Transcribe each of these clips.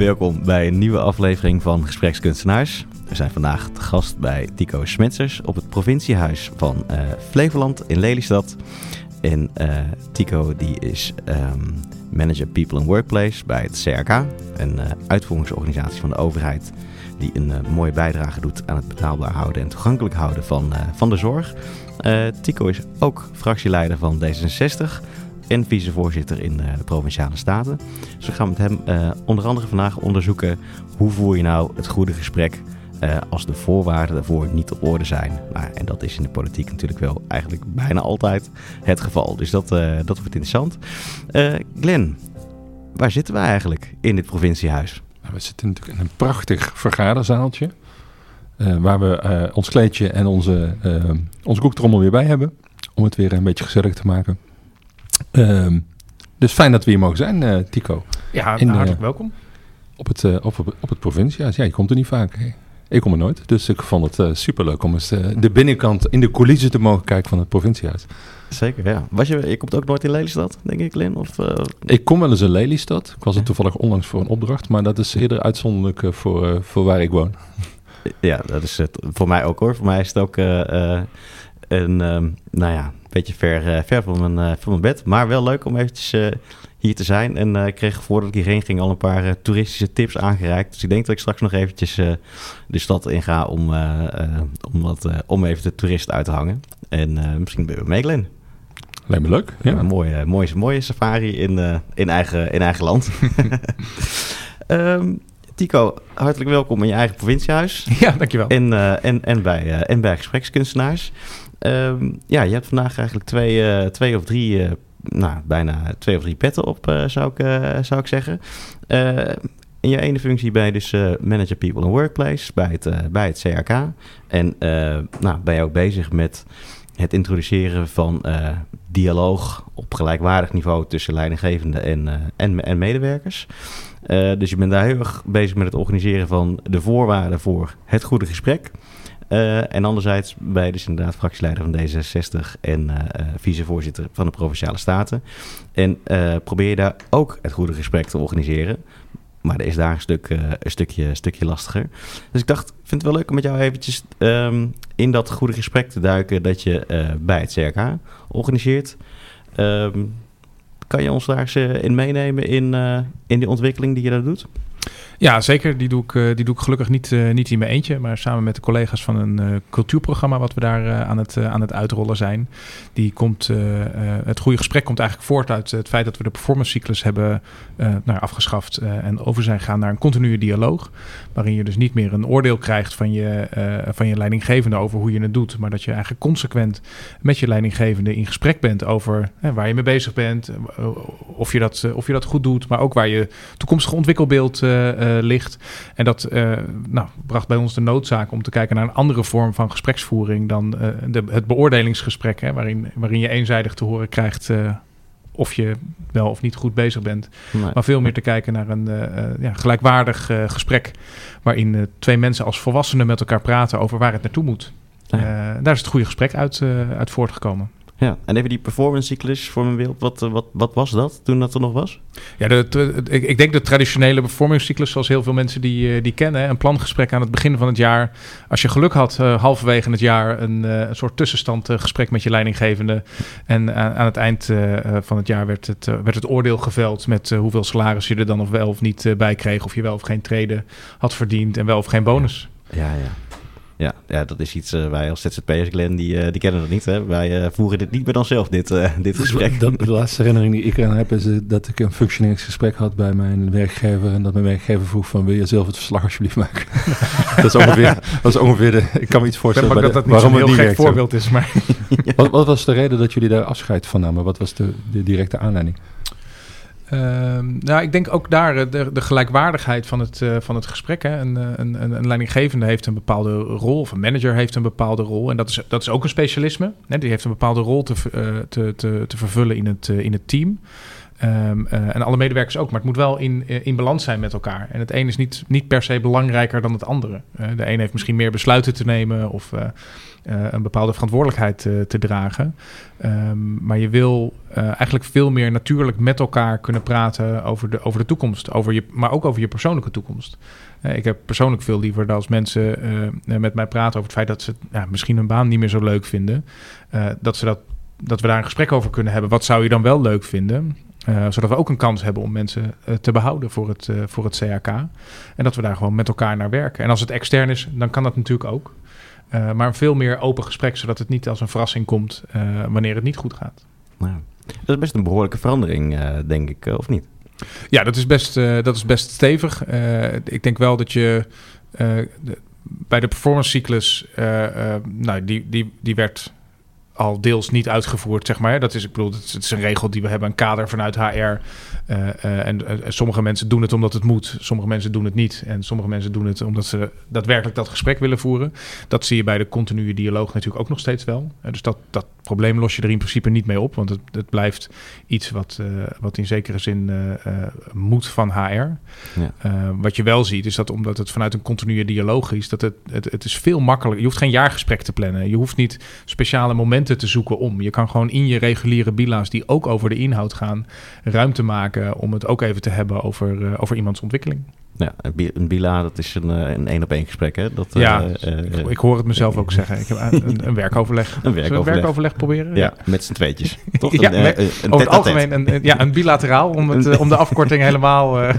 Welkom bij een nieuwe aflevering van Gesprekskunstenaars. We zijn vandaag te gast bij Tico Smetsers op het provinciehuis van uh, Flevoland in Lelystad. En uh, Tico die is um, manager People and Workplace bij het CRK, een uh, uitvoeringsorganisatie van de overheid die een mooie bijdrage doet aan het betaalbaar houden en toegankelijk houden van, van de zorg. Tico is ook fractieleider van D66 en vicevoorzitter in de Provinciale Staten. Dus we gaan met hem uh, onder andere vandaag onderzoeken hoe voer je nou het goede gesprek uh, als de voorwaarden daarvoor niet op orde zijn. Nou, en dat is in de politiek natuurlijk wel eigenlijk bijna altijd het geval. Dus dat, uh, dat wordt interessant. Glenn, waar zitten wij eigenlijk in dit provinciehuis? Nou, we zitten natuurlijk in een prachtig vergaderzaaltje. waar we ons kleedje en onze, onze koektrommel weer bij hebben. Om het weer een beetje gezellig te maken. Um, dus fijn dat we hier mogen zijn, uh, Tico. Ja, in, hartelijk uh, welkom. Op het, uh, op, op het provinciehuis. Ja, je komt er niet vaak. Hè? Ik kom er nooit. Dus ik vond het superleuk om eens de binnenkant in de coulissen te mogen kijken van het provinciehuis. Zeker, ja. Was je, je komt ook nooit in Lelystad, denk ik, Lin? Of, Ik kom wel eens in Lelystad. Ik was er toevallig onlangs voor een opdracht. Maar dat is eerder uitzonderlijk voor, voor waar ik woon. Ja, dat is het voor mij ook hoor. Voor mij is het ook een, um, nou ja, beetje ver, uh, ver van, mijn, uh, van mijn bed. Maar wel leuk om eventjes uh, hier te zijn. En ik kreeg voordat ik hierheen ging al een paar toeristische tips aangereikt. Dus ik denk dat ik straks nog eventjes de stad in ga om, om, wat, om even de toerist uit te hangen. En misschien ben je mee, Glenn. Lijkt me leuk. Ja. Een mooie, mooie, mooie safari in, in, eigen, in eigen land. um, Tico, hartelijk welkom in je eigen provinciehuis. Ja, dankjewel. En, en, en, bij, en bij gesprekskunstenaars. Um, ja, je hebt vandaag eigenlijk twee, uh, twee of drie, uh, nou, bijna twee of drie petten op, uh, zou, ik, zou ik zeggen. in je ene functie je dus Manager People and Workplace bij het, bij het CRK. En nou, ben je ook bezig met het introduceren van dialoog op gelijkwaardig niveau tussen leidinggevenden en, en, en medewerkers. dus je bent daar heel erg bezig met het organiseren van de voorwaarden voor het goede gesprek. Uh, en anderzijds ben je dus inderdaad fractieleider van D66 en uh, vicevoorzitter van de Provinciale Staten. En probeer je daar ook het goede gesprek te organiseren. Maar dat is daar een, stuk, een stukje, stukje lastiger. Dus ik dacht, ik vind het wel leuk om met jou eventjes um, in dat goede gesprek te duiken dat je bij het CRK organiseert. Um, kan je ons daar eens in meenemen in, in die ontwikkeling die je daar doet? Ja, zeker. Die doe ik, uh, die doe ik gelukkig niet, uh, niet in mijn eentje, maar samen met de collega's van een uh, cultuurprogramma wat we daar aan, het, aan het uitrollen zijn. Die komt, het goede gesprek komt eigenlijk voort uit het feit dat we de performance cyclus hebben nou, afgeschaft en over zijn gegaan naar een continue dialoog. Waarin je dus niet meer een oordeel krijgt van je, van je leidinggevende over hoe je het doet, maar dat je eigenlijk consequent met je leidinggevende in gesprek bent over waar je mee bezig bent, of, je dat, of je dat goed doet, maar ook waar je toekomstige ontwikkelbeeld ligt. En dat uh, nou, bracht bij ons de noodzaak om te kijken naar een andere vorm van gespreksvoering dan uh, de, het beoordelingsgesprek, hè, waarin, waarin je eenzijdig te horen krijgt of je wel of niet goed bezig bent. Nee. Maar veel meer te kijken naar een ja, gelijkwaardig gesprek waarin twee mensen als volwassenen met elkaar praten over waar het naartoe moet. Ja. daar is het goede gesprek uit, uit voortgekomen. Ja, en even die performance cyclus voor mijn beeld. Wat, wat, wat was dat toen dat er nog was? Ja, de, ik, ik, denk de traditionele performance cyclus, zoals heel veel mensen die, eh, die kennen. Een plangesprek aan het begin van het jaar. Als je geluk had, uh, halverwege het jaar een, uh, een soort tussenstandgesprek met je leidinggevende. En aan, aan het eind van het jaar werd het, werd het oordeel geveld met hoeveel salaris je er dan of wel of niet bij kreeg. Of je wel of geen treden had verdiend en wel of geen bonus. Ja, ja. Ja, ja, dat is iets, uh, wij als ZZP'ers, Glenn, die, uh, die kennen dat niet. Hè? Wij uh, voeren dit niet meer dan zelf, dit, dit gesprek. Dat, de laatste herinnering die ik aan heb, is dat ik een functioneringsgesprek had bij mijn werkgever. En dat mijn werkgever vroeg van, wil je zelf het verslag alsjeblieft maken? dat, is ongeveer, dat is ongeveer de, ik kan me iets voorstellen. Ik dat dat niet waarom een heel gek voorbeeld is, maar... wat, wat, was de reden dat jullie daar afscheid van namen? Wat was de, de directe aanleiding? Uh, nou, ik denk ook daar eh, de, de gelijkwaardigheid van het, uh, van het gesprek. Hè. Een, eh, een, een, een, leidinggevende heeft een bepaalde rol, of een manager heeft een bepaalde rol. En dat is, dat is ook een specialisme. Hè. Die heeft een bepaalde rol te, te, te, te vervullen in het, in het team. Ehm, eh, en alle medewerkers ook. Maar het moet wel in, eh, in balans zijn met elkaar. En het een is niet, niet per se belangrijker dan het andere. Eh, de een heeft misschien meer besluiten te nemen of eh, eh, een bepaalde verantwoordelijkheid eh, te dragen. Ehm, maar je wil eh, eigenlijk veel meer natuurlijk met elkaar kunnen praten over de, over de toekomst. Over je, maar ook over je persoonlijke toekomst. Eh, ik heb persoonlijk veel liever dat als mensen eh, met mij praten over het feit dat ze ja, misschien hun baan niet meer zo leuk vinden. eh, dat, ze dat, dat we daar een gesprek over kunnen hebben. Wat zou je dan wel leuk vinden? Eh, zodat we ook een kans hebben om mensen eh, te behouden voor het, eh, voor het CAK. En dat we daar gewoon met elkaar naar werken. En als het extern is, dan kan dat natuurlijk ook. Eh, maar een veel meer open gesprek, zodat het niet als een verrassing komt eh, wanneer het niet goed gaat. Nou, dat is best een behoorlijke verandering, eh, denk ik, of niet? Ja, dat is best, dat is best stevig. Ik denk wel dat je de- bij de performance cyclus, nou, die, die, die werd al deels niet uitgevoerd, zeg maar. Dat is, ik bedoel, het is, een regel die we hebben, een kader vanuit HR. Eh, eh, en eh, sommige mensen doen het omdat het moet, sommige mensen doen het niet. En sommige mensen doen het omdat ze daadwerkelijk dat gesprek willen voeren. Dat zie je bij de continue dialoog natuurlijk ook nog steeds wel. Dus dat, dat probleem los je er in principe niet mee op, want het, het blijft iets wat, eh, wat in zekere zin eh, eh, moet van HR. Ja. Wat je wel ziet is dat omdat het vanuit een continue dialoog is, dat het, het, het is veel makkelijker. Je hoeft geen jaargesprek te plannen. Je hoeft niet speciale momenten te zoeken om. Je kan gewoon in je reguliere bila's die ook over de inhoud gaan, ruimte maken om het ook even te hebben over, over iemands ontwikkeling. Ja, een bi- een bila, dat is een eh, een één-op-één gesprek, hè? Dat, eh, Ja, eh, ik, ik hoor het mezelf ook zeggen. Ik heb een, een werkoverleg. Zullen we een werkoverleg. werkoverleg proberen? ja, met z'n tweetjes. Toch? Ja, Een, eh, met- een Over het algemeen een, een- ja, een bilateraal om, het, eh, om de afkorting helemaal eh,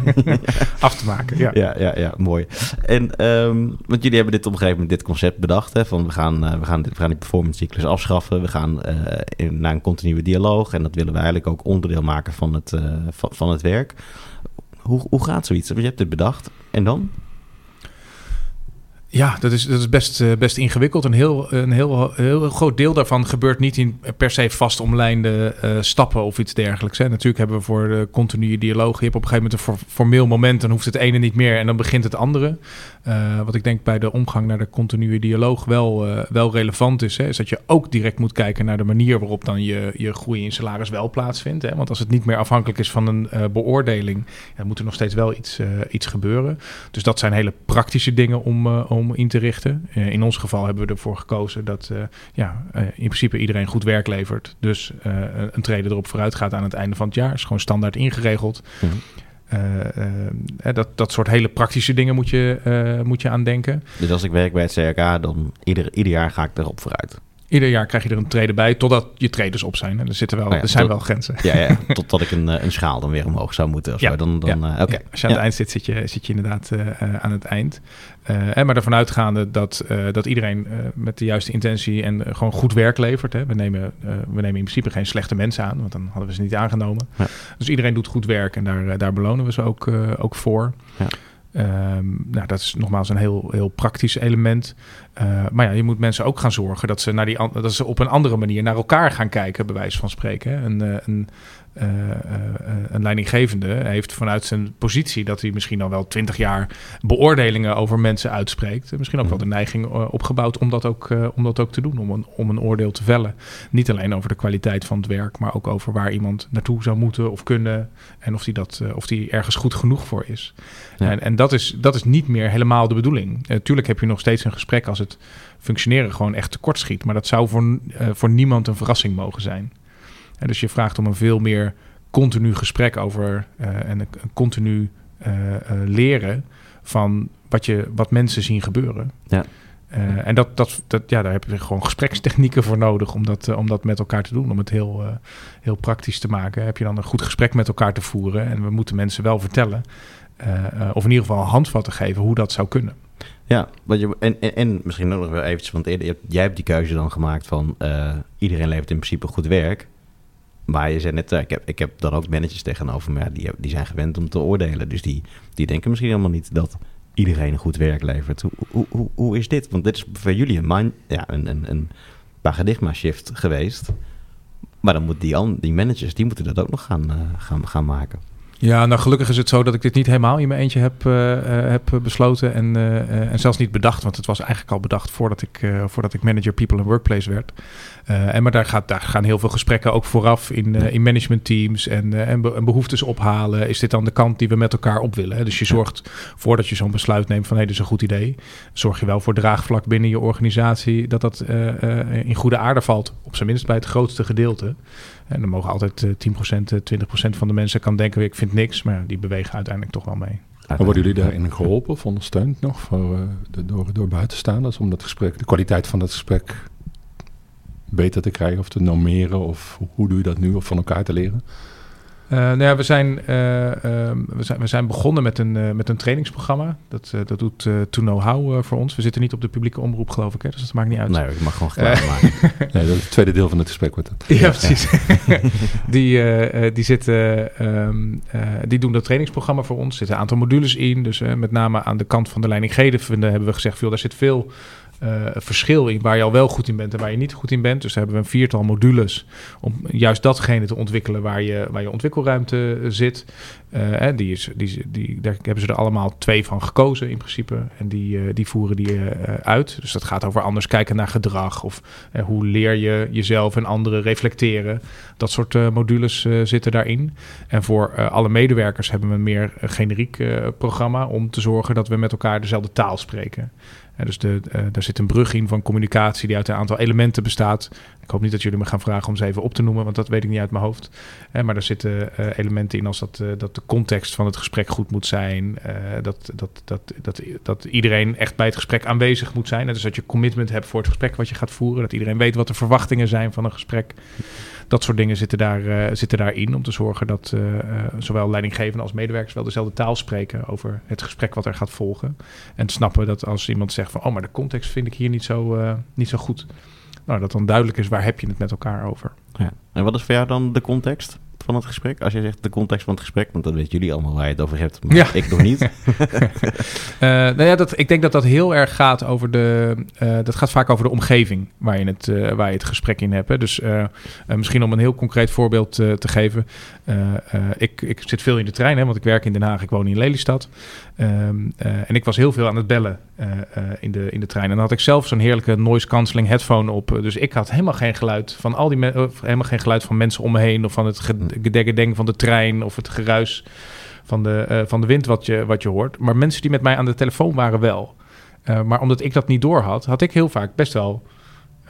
af te maken. Ja. Ja, ja, ja, mooi. En, ehm, want jullie hebben dit op een gegeven moment, dit concept bedacht, hè, van we gaan, eh, we gaan, we gaan die performance cyclus afschaffen, we gaan eh, in, naar een continue dialoog en dat willen we eigenlijk ook onderdeel maken van het, eh, van, van het werk. Hoe, hoe gaat zoiets? Je hebt dit bedacht en dan? Ja, dat is, dat is best, eh, best ingewikkeld. Een heel, een heel, heel groot deel daarvan gebeurt niet in per se vast omlijnde eh, stappen of iets dergelijks. Hè. Natuurlijk hebben we voor de continue dialoog. Je hebt op een gegeven moment een for- formeel moment, dan hoeft het ene niet meer en dan begint het andere. Eh, wat ik denk bij de omgang naar de continue dialoog wel, wel relevant is, hè, is dat je ook direct moet kijken naar de manier waarop dan je, je groei in salaris wel plaatsvindt. Hè. Want als het niet meer afhankelijk is van een beoordeling, ja, moet er nog steeds wel iets, iets gebeuren. Dus dat zijn hele praktische dingen om, om in te richten. Eh, in ons geval hebben we ervoor gekozen dat eh, ja, eh, in principe iedereen goed werk levert. Dus een treden erop vooruit gaat aan het einde van het jaar. Is gewoon standaard ingeregeld. Mhm. Dat, dat soort hele praktische dingen moet je, moet je aan denken. Dus als ik werk bij het CRK, dan ieder, ieder jaar ga ik erop vooruit. Ieder jaar krijg je er een treden bij, totdat je traders op zijn. En er, zitten wel, Oh ja, er zijn tot- wel grenzen. Ja, ja totdat ik een, eh, een schaal dan weer omhoog zou moeten. Of Ja, zo. Dan, dan, ja, eh, als je aan het eind zit, zit je, zit je inderdaad eh, aan het eind. En maar ervan uitgaande dat, dat iedereen met de juiste intentie en gewoon goed werk levert. Hè. We, nemen, we nemen in principe geen slechte mensen aan, want dan hadden we ze niet aangenomen. Dus iedereen doet goed werk en daar, daar belonen we ze ook, ook voor. Ja. Ehm, nou, dat is nogmaals een heel, heel praktisch element. Eh, maar ja, je moet mensen ook gaan zorgen dat ze, naar die, dat ze op een andere manier naar elkaar gaan kijken, bij wijze van spreken. Een, eh, een, eh, eh, een leidinggevende heeft vanuit zijn positie dat hij misschien al wel twintig jaar beoordelingen over mensen uitspreekt. Misschien ook wel de neiging eh, opgebouwd om dat ook, om dat ook te doen, om een, om een oordeel te vellen. Niet alleen over de kwaliteit van het werk, maar ook over waar iemand naartoe zou moeten of kunnen. En of die, dat, of die ergens goed genoeg voor is. Ja. En, en dat, is, dat is niet meer helemaal de bedoeling. Natuurlijk heb je nog steeds een gesprek als het functioneren gewoon echt tekort schiet. Maar dat zou voor, voor niemand een verrassing mogen zijn. En dus je vraagt om een veel meer continu gesprek over eh, en een, een continu eh, eh, leren van wat, je, wat mensen zien gebeuren. Ja. En dat, dat, dat, ja, daar heb je gewoon gesprekstechnieken voor nodig om dat, om dat met elkaar te doen. Om het heel, heel praktisch te maken. Heb je dan een goed gesprek met elkaar te voeren. En we moeten mensen wel vertellen, of in ieder geval handvatten geven hoe dat zou kunnen. Ja, wat je, en, en, en misschien nog wel eventjes, want jij hebt die keuze dan gemaakt van iedereen levert in principe goed werk. Maar je zei net, eh, ik, heb, ik heb dan ook managers tegenover me, die, die zijn gewend om te oordelen. Dus die, die denken misschien helemaal niet dat iedereen goed werk levert. Hoe, hoe, hoe, hoe is dit? Want dit is voor jullie een, mind, ja, een, een, een paradigma shift geweest. Maar dan moeten die, die managers, die moeten dat ook nog gaan, eh, gaan, gaan maken. Ja, nou gelukkig is het zo dat ik dit niet helemaal in mijn eentje heb, uh, heb besloten en, uh, en zelfs niet bedacht. Want het was eigenlijk al bedacht voordat ik, voordat ik manager People and Workplace werd. en maar daar, gaat, daar gaan heel veel gesprekken ook vooraf in, in managementteams en, en, be en, behoeftes ophalen. Is dit dan de kant die we met elkaar op willen? Dus je zorgt voordat je zo'n besluit neemt van hé, hey, dit is een goed idee. Zorg je wel voor draagvlak binnen je organisatie dat dat in goede aarde valt. Op zijn minst bij het grootste gedeelte. En dan mogen altijd 10%, 20% van de mensen kan denken, ik vind niks, maar die bewegen uiteindelijk toch wel mee. Maar worden jullie daarin geholpen of ondersteund nog voor, uh, door, door buitenstaanders om dat gesprek, de kwaliteit van dat gesprek beter te krijgen of te normeren? Of hoe doe je dat nu of van elkaar te leren? Uh, nou ja, we zijn, uh, we zijn, we zijn begonnen met een, uh, met een trainingsprogramma. Dat, dat doet To Know How voor ons. We zitten niet op de publieke omroep, geloof ik. Hè? Dus dat maakt niet uit. Nee, ik mag gewoon klaar maken. nee, dat is het tweede deel van het gesprek. Wordt het. Ja, precies. die, die, zitten, um, die doen dat trainingsprogramma voor ons. Er zitten een aantal modules in. Dus met name aan de kant van de leidinggevende hebben we gezegd... Veel, daar zit veel uh, verschil in waar je al wel goed in bent en waar je niet goed in bent. Dus hebben we een viertal modules om juist datgene te ontwikkelen waar je, waar je ontwikkelruimte zit. Uh, die is, die, die, daar hebben ze er allemaal twee van gekozen in principe. En die, uh, die voeren die uit. Dus dat gaat over anders kijken naar gedrag. Of hoe leer je jezelf en anderen reflecteren. Dat soort modules zitten daarin. En voor alle medewerkers hebben we een meer generiek programma om te zorgen dat we met elkaar dezelfde taal spreken dus de, uh, daar zit een brug in van communicatie die uit een aantal elementen bestaat. Ik hoop niet dat jullie me gaan vragen om ze even op te noemen, want dat weet ik niet uit mijn hoofd. Maar er zitten uh, elementen in als dat, dat de context van het gesprek goed moet zijn. dat, dat, dat, dat, dat iedereen echt bij het gesprek aanwezig moet zijn. dus dat je commitment hebt voor het gesprek wat je gaat voeren. Dat iedereen weet wat de verwachtingen zijn van een gesprek. Dat soort dingen zitten, daar, uh, zitten daarin om te zorgen dat uh, zowel leidinggevenden als medewerkers wel dezelfde taal spreken over het gesprek wat er gaat volgen. En snappen dat als iemand zegt van, oh, maar de context vind ik hier niet zo, niet zo goed. Nou, dat dan duidelijk is waar heb je het met elkaar over. Ja. En wat is voor jou dan de context? Van het gesprek? Als je zegt de context van het gesprek, want dan weten jullie allemaal waar je het over hebt, maar ja. ik nog niet. uh, nou ja, dat, ik denk dat dat heel erg gaat over de. Uh, dat gaat vaak over de omgeving waar je het, uh, waar je het gesprek in hebt. Hè. Dus misschien om een heel concreet voorbeeld te geven. ik, ik zit veel in de trein, hè, want ik werk in Den Haag, ik woon in Lelystad. Um, en ik was heel veel aan het bellen in, de, in de trein. En dan had ik zelf zo'n heerlijke noise cancelling headphone op. Dus ik had helemaal geen geluid van al die helemaal geen geluid van mensen om me heen of van het gedekkedeng van de trein of het geruis van de, van de wind wat je, wat je hoort. Maar mensen die met mij aan de telefoon waren wel. Maar omdat ik dat niet door had, had ik heel vaak best wel...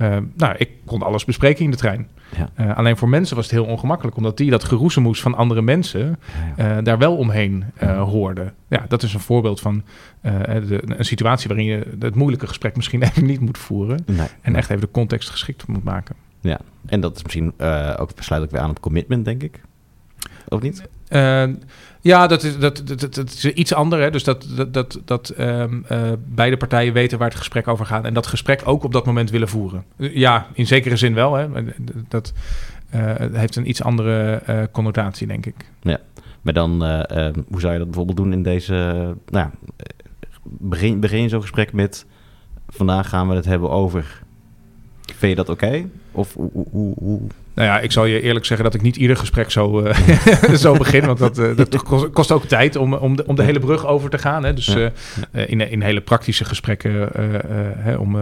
Uh, nou, ik kon alles bespreken in de trein. Ja. alleen voor mensen was het heel ongemakkelijk, omdat die dat geroezemoes van andere mensen ja. daar wel omheen hoorden. Ja, dat is een voorbeeld van de, een situatie waarin je het moeilijke gesprek misschien even niet moet voeren. Nee. En echt even de context geschikt moet maken. Ja, en dat is misschien ook sluit ook weer aan op commitment, denk ik. Of niet? Uh, ja, dat is, dat, is iets anders. Dus dat, dat, dat, um, uh, beide partijen weten waar het gesprek over gaat. En dat gesprek ook op dat moment willen voeren. Ja, in zekere zin wel. Hè? Dat heeft een iets andere connotatie, denk ik. Ja, maar dan, hoe zou je dat bijvoorbeeld doen in deze... nou, begin, begin zo'n gesprek met... Vandaag gaan we het hebben over Vind je dat oké? Of hoe, hoe, hoe, Nou ja, ik zal je eerlijk zeggen dat ik niet ieder gesprek zo, uh, zo begin. Want dat, uh, dat kost, kost, ook tijd om, om, de, om de hele brug over te gaan. Hè. Dus uh, in, in hele praktische gesprekken hè, om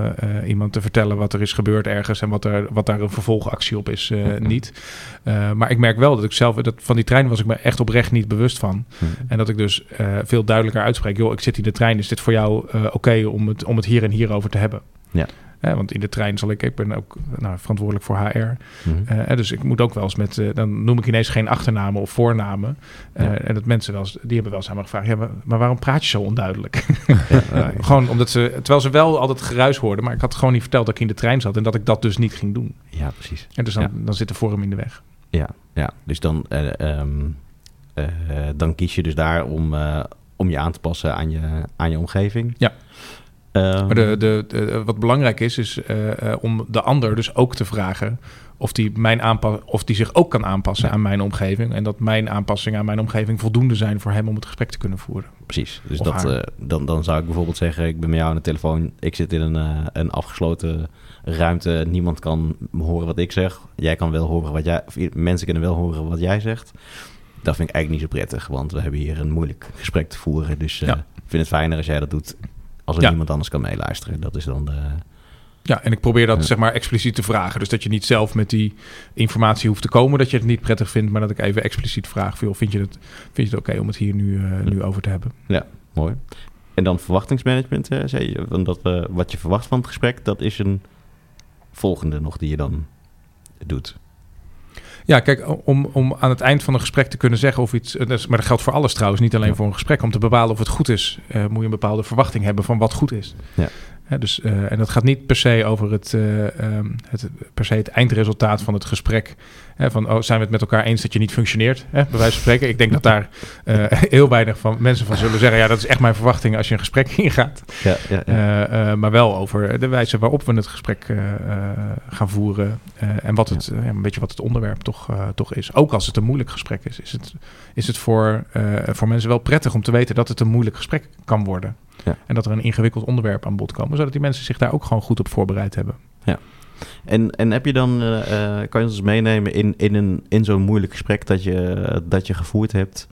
iemand te vertellen wat er is gebeurd ergens en wat, er, wat daar een vervolgactie op is, niet. maar ik merk wel dat ik zelf, dat, van die trein was ik me echt oprecht niet bewust van. En dat ik dus veel duidelijker uitspreek, joh, ik zit in de trein, is dit voor jou oké om, het, om het hier en hier over te hebben? Ja want in de trein zal ik, ik ben ook nou, verantwoordelijk voor HR. Mm uh, dus ik moet ook wel eens met, uh, dan noem ik ineens geen achternamen of voornamen. Ja. En dat mensen wel eens, die hebben wel eens aan me gevraagd, ja, maar, maar waarom praat je zo onduidelijk? Ja, gewoon omdat ze, terwijl ze wel altijd geruis hoorden, maar ik had gewoon niet verteld dat ik in de trein zat en dat ik dat dus niet ging doen. Ja, precies. En dus dan, dan zit de vorm in de weg. Ja, ja. dus dan, um, dan kies je dus daar om, om je aan te passen aan je, aan je omgeving. Ja. Um, maar de, de, de, wat belangrijk is, is uh, uh, om de ander dus ook te vragen of die, mijn aanpa of die zich ook kan aanpassen ja. aan mijn omgeving. En dat mijn aanpassingen aan mijn omgeving voldoende zijn voor hem om het gesprek te kunnen voeren. Precies. Dus dat, uh, dan, dan zou ik bijvoorbeeld zeggen: ik ben met jou aan de telefoon. Ik zit in een, een afgesloten ruimte. Niemand kan horen wat ik zeg. Jij kan wel horen wat jij. Of mensen kunnen wel horen wat jij zegt. dat vind ik eigenlijk niet zo prettig, want we hebben hier een moeilijk gesprek te voeren. Dus eh, Ja. ik vind het fijner als jij dat doet, als er Ja. niemand anders kan meeluisteren. Dat is dan de... Ja, en ik probeer dat Ja. zeg maar expliciet te vragen. Dus dat je niet zelf met die informatie hoeft te komen dat je het niet prettig vindt, maar dat ik even expliciet vraag: vind je het, vind je het oké om het hier nu, eh, nu over te hebben? Mooi. En dan verwachtingsmanagement, eh, zei je. Want dat, we wat je verwacht van het gesprek, dat is een volgende nog die je dan doet. Ja, kijk, om, om aan het eind van een gesprek te kunnen zeggen of iets. eh, Maar dat geldt voor alles trouwens, niet alleen voor een gesprek. Om te bepalen of het goed is, eh, moet je een bepaalde verwachting hebben van wat goed is. Ja. Dus, eh, en dat gaat niet per se over het, eh, ehm, het, per se het eindresultaat van het gesprek. Hè, van, oh, zijn we het met elkaar eens dat je niet functioneert? Hè, bij wijze van spreken. Ik denk dat daar eh, heel weinig van mensen van zullen zeggen... ja, dat is echt mijn verwachting als je een gesprek ingaat. Ja, ja, Eh, eh, maar wel over de wijze waarop we het gesprek gaan voeren. en wat het, ja, een beetje wat het onderwerp toch, toch is. Ook als het een moeilijk gesprek is, is het, is het voor, voor mensen wel prettig om te weten dat het een moeilijk gesprek kan worden. Ja. En dat er een ingewikkeld onderwerp aan bod komen, zodat die mensen zich daar ook gewoon goed op voorbereid hebben. En, en heb je dan, eh, eh, kan je ons meenemen in, in, een, in zo'n moeilijk gesprek dat je, dat je gevoerd hebt,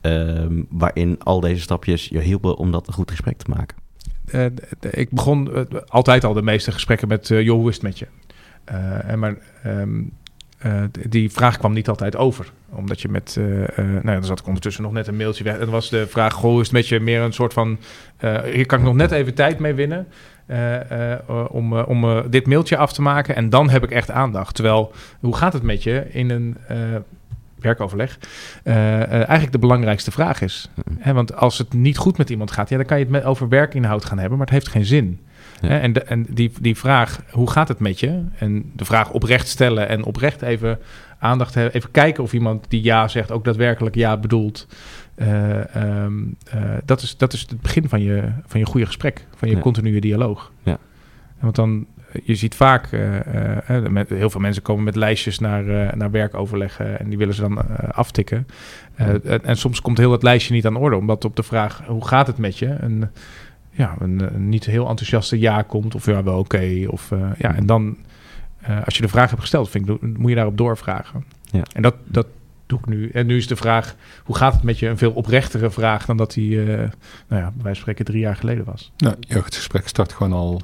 ehm, waarin al deze stapjes je hielpen om dat een goed gesprek te maken? Eh, ik begon altijd al de meeste gesprekken met joh, hoe is het met je? En maar ehm, eh, die vraag kwam niet altijd over. Omdat je met, nou ja, dan zat ik ondertussen nog net een mailtje weg. En dan was de vraag, goh, is het met je? Meer een soort van, hier kan ik nog net even tijd mee winnen. Eh, eh, om eh, om dit mailtje af te maken. En dan heb ik echt aandacht. Terwijl, hoe gaat het met je in een werkoverleg? eigenlijk de belangrijkste vraag is. Hè, want als het niet goed met iemand gaat, ja, dan kan je het met, over werkinhoud gaan hebben, maar het heeft geen zin. Ja. En de, en die, die vraag, hoe gaat het met je? En de vraag oprecht stellen en oprecht even aandacht hebben, even kijken of iemand die ja zegt ook daadwerkelijk ja bedoelt. Eh, ehm, eh, dat, is, dat is het begin van je, van je goede gesprek, van je Ja. continue dialoog. Ja. Want dan, je ziet vaak, eh, eh, met, heel veel mensen komen met lijstjes naar, eh, naar werkoverleggen en die willen ze dan eh, aftikken. Eh, en, en soms komt heel het lijstje niet aan orde, omdat op de vraag hoe gaat het met je? Een, ja, een, een niet heel enthousiaste ja komt, of ja, wel oké. of eh, ja, en dan, eh, als je de vraag hebt gesteld, vind ik, moet je daarop doorvragen. Ja. En dat, dat doe ik nu. En nu is de vraag, hoe gaat het met je? Een veel oprechtere vraag dan dat die, eh, nou ja, van spreken drie jaar geleden was. Nou, je gesprek start gewoon al.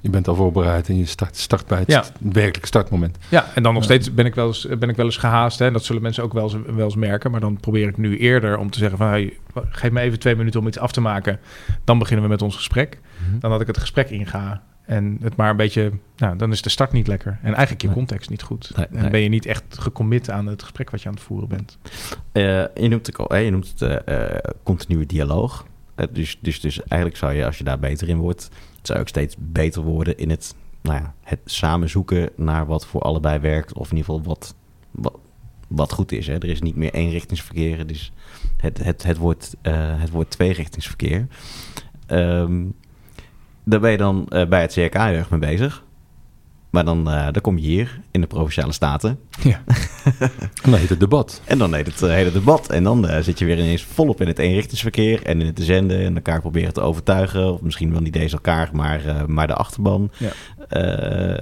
Je bent al voorbereid en je start, start bij het Ja. st- werkelijke startmoment. Ja, en dan nog steeds ben ik wel eens, ben ik wel eens gehaast. Hè? En dat zullen mensen ook wel eens, wel eens merken. Maar dan probeer ik nu eerder om te zeggen van... Hey, geef me even twee minuten om iets af te maken. Dan beginnen we met ons gesprek. Dan dat ik het gesprek inga. En het maar een beetje... Nou, dan is de start niet lekker. En eigenlijk je Nee. context niet goed. Nee, En nee. ben je niet echt gecommit aan het gesprek wat je aan het voeren bent. Eh, je noemt het, al, je noemt het eh, continue dialoog. Dus, dus, dus eigenlijk zou je, als je daar beter in wordt, zou je ook steeds beter worden in het, nou ja, het samen zoeken naar wat voor allebei werkt. Of in ieder geval wat, wat, wat goed is. Hè. Er is niet meer eenrichtingsverkeer. Dus het, het, het, wordt, eh, het wordt tweerichtingsverkeer. Ehm daar ben je dan eh, bij het CRK heel erg mee bezig. Maar dan, eh, dan kom je hier in de Provinciale Staten. Ja. En dan heet het debat. En dan heet het eh, hele debat. En dan zit je weer ineens volop in het eenrichtingsverkeer en in het te zenden en elkaar proberen te overtuigen. Of misschien wel niet deze elkaar, maar, maar de achterban. Ja.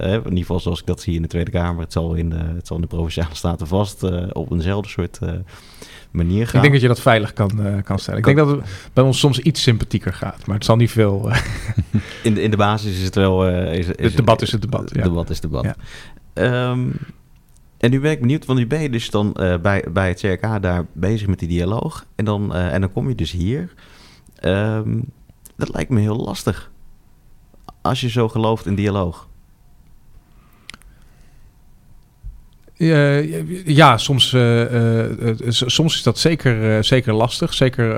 In ieder geval zoals ik dat zie in de Tweede Kamer. Het zal in de, het zal in de Provinciale Staten vast op eenzelfde soort manier gaan. Ik denk dat je dat veilig kan, eh, kan stellen. Ik Kan- denk dat het bij ons soms iets sympathieker gaat. Maar het zal niet veel... eh, in, de, in de basis is het wel... eh, is, Het debat is het debat, ja. debat is debat. Ja. Ehm, en nu ben ik benieuwd, want nu ben je dus dan bij, bij het CRK daar bezig met die dialoog. En dan, en dan kom je dus hier. Ehm, dat lijkt me heel lastig. Als je zo gelooft in dialoog. Ja, soms, eh, eh, eh, soms is dat zeker, zeker lastig. Zeker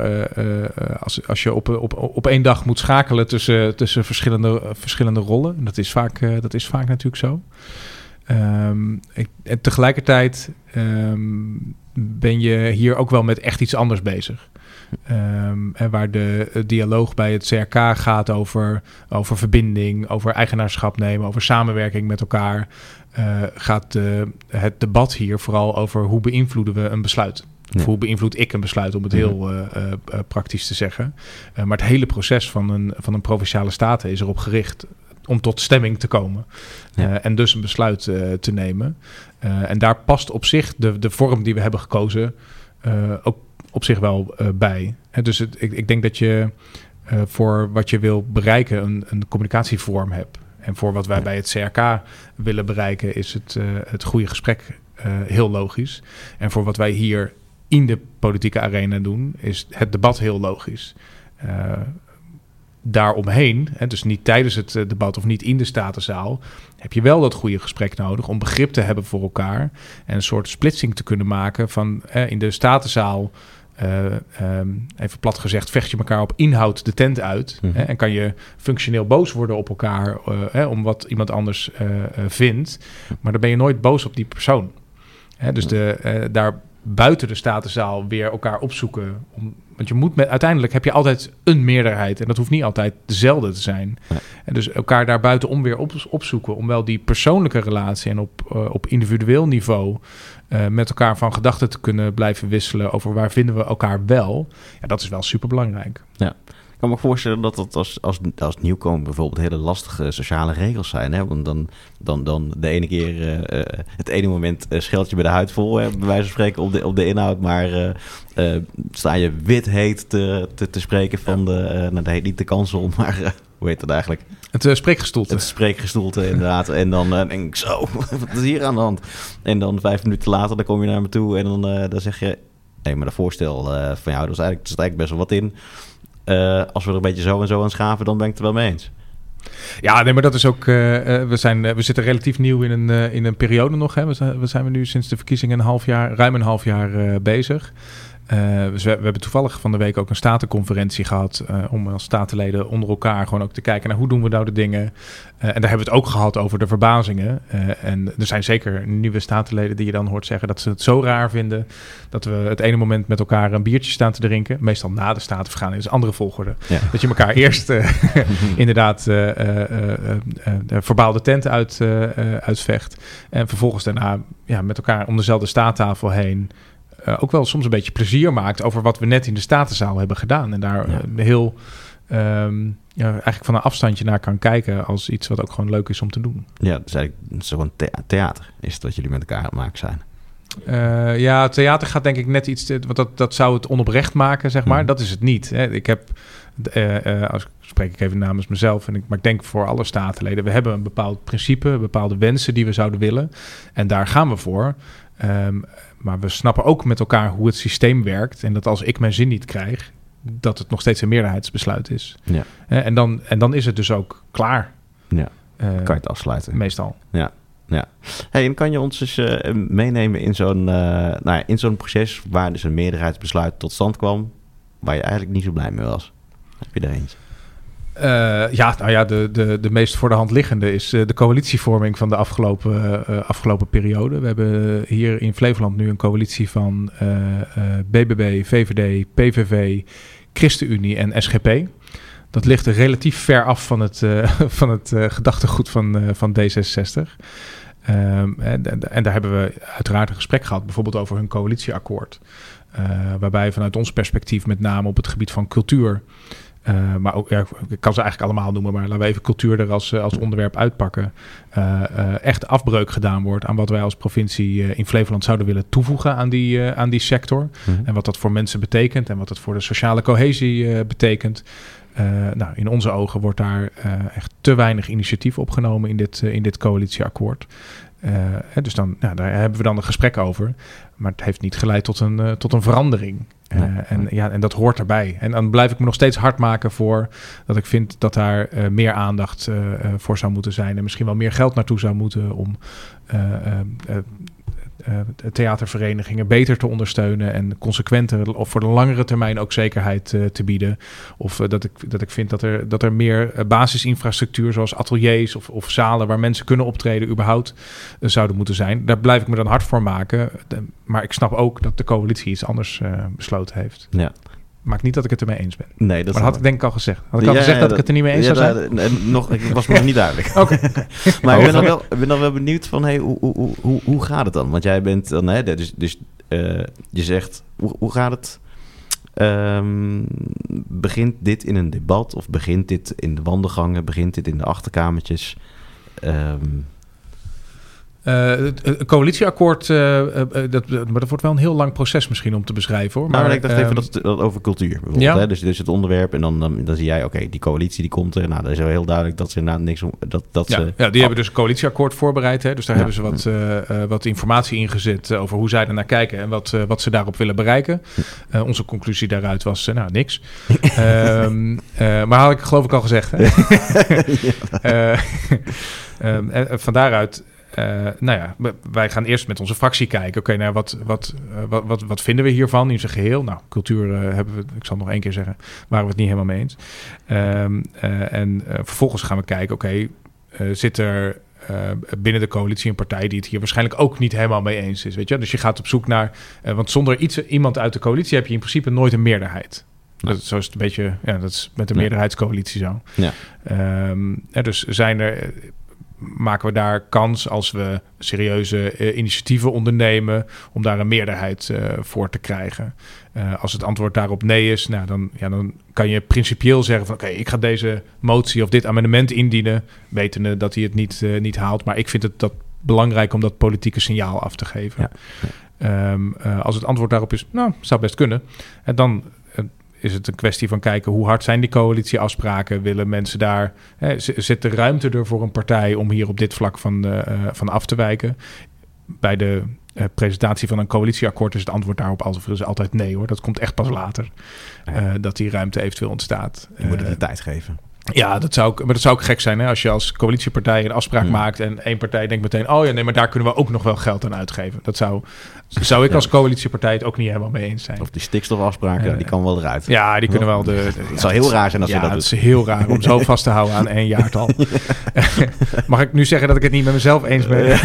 als, als je op, op, op één dag moet schakelen tussen, tussen verschillende, verschillende rollen. Dat is vaak, dat is vaak natuurlijk zo. Ehm, ik, en tegelijkertijd ehm, ben je hier ook wel met echt iets anders bezig. Ehm, en waar de dialoog bij het CRK gaat over, over verbinding, over eigenaarschap nemen, over samenwerking met elkaar eh, gaat het debat hier vooral over hoe beïnvloeden we een besluit. Of hoe beïnvloed ik een besluit, om het Mhm. heel eh, eh, praktisch te zeggen. Maar het hele proces van een, van een provinciale staten is erop gericht om tot stemming te komen. Ja. En dus een besluit te nemen. En daar past op zich de, de vorm die we hebben gekozen ook op zich wel bij. Dus het, ik, ik denk dat je voor wat je wil bereiken een, een communicatievorm hebt. En voor wat wij bij het CRK willen bereiken is het, eh, het goede gesprek eh, heel logisch. En voor wat wij hier in de politieke arena doen is het debat heel logisch. Eh, daaromheen, hè, dus niet tijdens het debat of niet in de statenzaal, heb je wel dat goede gesprek nodig om begrip te hebben voor elkaar en een soort splitsing te kunnen maken van in de statenzaal. Eh, ehm, even plat gezegd, vecht je elkaar op inhoud de tent uit. Mhm. hè, en kan je functioneel boos worden op elkaar eh, hè, om wat iemand anders eh, vindt. Maar dan ben je nooit boos op die persoon. Hè, dus de, eh, daar buiten de statenzaal weer elkaar opzoeken. Om, want je moet met, uiteindelijk heb je altijd een meerderheid. En dat hoeft niet altijd dezelfde te zijn. Ja. En dus elkaar daar buitenom weer op, opzoeken. Om wel die persoonlijke relatie en op, eh, op individueel niveau eh, met elkaar van gedachten te kunnen blijven wisselen over waar vinden we elkaar wel. Ja, dat is wel super belangrijk. Ik kan me voorstellen dat het als, als, als nieuwkomer bijvoorbeeld hele lastige sociale regels zijn. Hè? Want dan, dan, dan de ene keer, eh, eh, het ene moment eh, scheld je bij de huid vol, hè, bij wijze van spreken, op de, op de inhoud. Maar sta je wit heet te, te, te spreken van de, nou dat heet niet de kansel, maar hoe heet dat eigenlijk? Het uh, spreekgestoelte. Het spreekgestoelte inderdaad. En dan denk ik zo, wat is hier aan de hand? En dan vijf minuten later, dan kom je naar me toe en dan, dan zeg je... Nee, maar dat voorstel van jou, dat is eigenlijk, er zit eigenlijk best wel wat in. Eh, als we er een beetje zo en zo aan schaven, dan ben ik het er wel mee eens. Ja, nee, maar dat is ook. eh, eh, we, zijn, we zitten relatief nieuw in een, in een periode nog. Hè. We, zijn, we zijn nu sinds de verkiezingen een half jaar, ruim een half jaar bezig. Eh, dus we, we hebben toevallig van de week ook een statenconferentie gehad. eh, om als statenleden onder elkaar gewoon ook te kijken naar hoe doen we nou de dingen. Eh, en daar hebben we het ook gehad over de verbazingen. En er zijn zeker nieuwe statenleden die je dan hoort zeggen dat ze het zo raar vinden. dat we het ene moment met elkaar een biertje staan te drinken. Meestal na de statenvergadering, is een andere volgorde. Ja. Dat je elkaar eerst inderdaad de verbaalde tent uit, uitvecht. En vervolgens daarna ja, met elkaar om dezelfde staattafel heen. Eh, ook wel soms een beetje plezier maakt over wat we net in de statenzaal hebben gedaan. En daar Ja. eh, heel ehm, ja, eigenlijk van een afstandje naar kan kijken als iets wat ook gewoon leuk is om te doen. Ja, dus eigenlijk zo'n thea- theater is het wat jullie met elkaar aan het maken zijn. Eh, ja, theater gaat denk ik net iets... Te, want dat, dat zou het onoprecht maken, zeg maar. Mhm. Dat is het niet. Hè. Ik heb... als spreek ik even namens mezelf. En ik, maar ik denk voor alle statenleden... we hebben een bepaald principe, bepaalde wensen die we zouden willen. En daar gaan we voor. Ehm, maar we snappen ook met elkaar hoe het systeem werkt. En dat als ik mijn zin niet krijg... dat het nog steeds een meerderheidsbesluit is. Ja. En, dan, en dan is het dus ook klaar. Ja. Eh, Kan je het afsluiten? meestal. Hey, en kan je ons eens eh, meenemen in zo'n eh, nou ja, in zo'n proces waar dus een meerderheidsbesluit tot stand kwam, waar je eigenlijk niet zo blij mee was? Heb je er eentje? Eh, ja, nou ja, de, de, de meest voor de hand liggende is eh, de coalitievorming van de afgelopen, eh, afgelopen periode. We hebben hier in Flevoland nu een coalitie van eh, BBB, VVD, PVV, ChristenUnie en SGP. Dat ligt er relatief ver af van het, van het gedachtegoed van, van D66. Ehm, en, en- daar hebben we uiteraard een gesprek gehad, bijvoorbeeld over hun coalitieakkoord. Waarbij vanuit ons perspectief, met name op het gebied van cultuur, eh, maar ook, ja, ik kan ze eigenlijk allemaal noemen, maar laten we even cultuur er als, eh, als onderwerp uitpakken. Eh, eh, echt afbreuk gedaan wordt aan wat wij als provincie in Flevoland zouden willen toevoegen aan die, aan die sector. En wat dat voor mensen betekent en wat dat voor de sociale cohesie betekent. Nou, in onze ogen wordt daar echt te weinig initiatief opgenomen in dit, in dit coalitieakkoord. Dus dan, nou, daar hebben we dan een gesprek over. Maar het heeft niet geleid tot een, tot een verandering. Eh, en, ja, en dat hoort erbij. En dan blijf ik me nog steeds hard maken voor dat ik vind dat daar eh, meer aandacht eh, voor zou moeten zijn. En misschien wel meer geld naartoe zou moeten om theaterverenigingen beter te ondersteunen en consequenter of voor de langere termijn ook zekerheid eh, te bieden. Of eh, dat, ik, dat ik vind dat er, dat er meer eh, basisinfrastructuur zoals ateliers of, of zalen waar mensen kunnen optreden überhaupt eh, zouden moeten zijn. Daar blijf ik me dan hard voor maken. Maar ik snap ook dat de coalitie iets anders eh, besloten heeft. Ja. Maakt niet dat ik het ermee eens ben. Nee, dat maar had ik denk ik al gezegd. Had ik al Ja, gezegd ja, dat ik het er niet mee eens ja, zou zijn? nog, ik was nog niet duidelijk. Oké. maar ik ben dan wel, ik ben dan wel benieuwd van, hey, hoe, hoe, hoe- hoe, gaat het dan? Want jij bent dan, hè, dus, dus eh, je zegt, hoe, hoe gaat het? Ehm, begint dit in een debat of begint dit in de wandelgangen? Begint dit in de achterkamertjes? Ehm, Uh, het coalitieakkoord, uh, uh, dat, maar dat wordt wel een heel lang proces misschien om te beschrijven hoor. Maar, maar ik dacht even dat, dat over cultuur bijvoorbeeld. Ja. Hè? Dus, dus het onderwerp en dan, dan, dan zie jij, oké, die coalitie die komt er. Nou, dat is wel heel duidelijk dat ze inderdaad niks. Dat, dat ja, ze, ja, die hebben dus een coalitieakkoord voorbereid. Hè? Dus daar ja. hebben ze wat, wat informatie ingezet over hoe zij er naar kijken en wat, wat ze daarop willen bereiken. onze conclusie daaruit was, nou, niks. um, maar had ik geloof ik al gezegd. Hè? um, en van daaruit uh, nou ja, wij gaan eerst met onze fractie kijken. Oké, okay, nou, wat, wat, uh, wat, wat, wat vinden we hiervan in zijn geheel? Nou, cultuur uh, hebben we, ik zal nog één keer zeggen, waren we het niet helemaal mee eens. Um, en vervolgens gaan we kijken, oké, okay, zit er binnen de coalitie een partij die het hier waarschijnlijk ook niet helemaal mee eens is? Weet je? Dus je gaat op zoek naar, want zonder iets, iemand uit de coalitie heb je in principe nooit een meerderheid. Dat, zo is het een beetje, ja, dat is met een meerderheidscoalitie zo. Ja. Um, dus zijn er maken we daar kans als we serieuze uh, initiatieven ondernemen om daar een meerderheid uh, voor te krijgen. Uh, als het antwoord daarop nee is, nou, dan, ja, dan kan je principieel zeggen van oké, okay, ik ga deze motie of dit amendement indienen, wetende dat hij het niet, niet haalt. Maar ik vind het dat belangrijk om dat politieke signaal af te geven. Ja. Um, als het antwoord daarop is, nou, zou best kunnen. En dan is het een kwestie van kijken hoe hard zijn die coalitieafspraken? Willen mensen daar, hè, zit de ruimte er voor een partij om hier op dit vlak van, uh, van af te wijken? Bij de uh, presentatie van een coalitieakkoord is het antwoord daarop altijd, altijd nee hoor. Dat komt echt pas later. Uh, dat die ruimte eventueel ontstaat. Je moet het de tijd geven. Ja, dat zou, maar dat zou ook gek zijn hè? als je als coalitiepartij een afspraak hmm. maakt en één partij denkt meteen, oh ja, nee, maar daar kunnen we ook nog wel geld aan uitgeven. Dat zou, zou ik ja. als coalitiepartij het ook niet helemaal mee eens zijn. Of die stikstofafspraken, die kan wel eruit. Ja, die kunnen wel de. de het zou heel raar zijn als je dat het is heel raar om zo vast te houden aan één jaartal. Mag ik nu zeggen dat ik het niet met mezelf eens ben?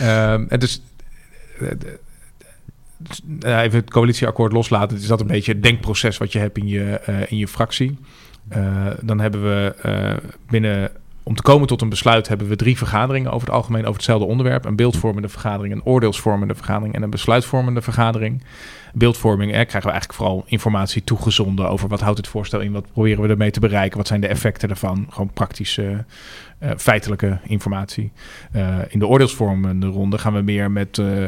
um, en dus even het coalitieakkoord loslaten, is dat een beetje het denkproces wat je hebt in je, uh, in je fractie. Uh, dan hebben we binnen, om te komen tot een besluit, hebben we drie vergaderingen over het algemeen over hetzelfde onderwerp. Een beeldvormende vergadering, een oordeelsvormende vergadering en een besluitvormende vergadering. Beeldvorming eh, krijgen we eigenlijk vooral informatie toegezonden over wat houdt het voorstel in, wat proberen we ermee te bereiken, wat zijn de effecten ervan. Gewoon praktische uh, feitelijke informatie. Uh, in de oordeelsvormende ronde gaan we meer met uh,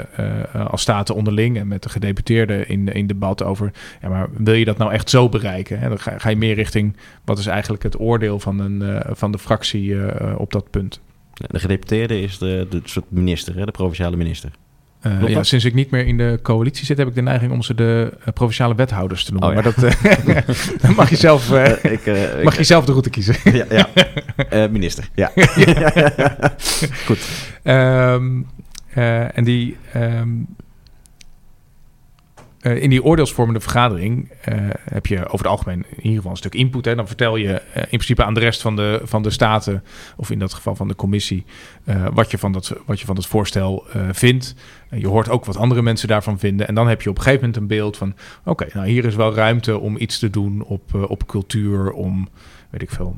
als staten onderling en met de gedeputeerden in, in debat over. Ja, maar wil je dat nou echt zo bereiken? Hè? Dan ga, ga, je meer richting wat is eigenlijk het oordeel van, een, van de fractie op dat punt. De gedeputeerde is de, de soort minister, hè? de provinciale minister. Uh, ja, sinds ik niet meer in de coalitie zit, heb ik de neiging om ze de uh, provinciale wethouders te noemen. Oh, ja. Maar dat uh, mag, je zelf, ik, mag je zelf de route kiezen. ja, ja. minister. Ja. Goed. Um, en die. Um, uh, in die oordeelsvormende vergadering uh, heb je over het algemeen in ieder geval een stuk input. Hè. Dan vertel je uh, in principe aan de rest van de, van de staten, of in dat geval van de commissie, wat, je van dat, wat je van het voorstel vindt. je hoort ook wat andere mensen daarvan vinden. En dan heb je op een gegeven moment een beeld van: oké, nou hier is wel ruimte om iets te doen op, op cultuur, om weet ik veel,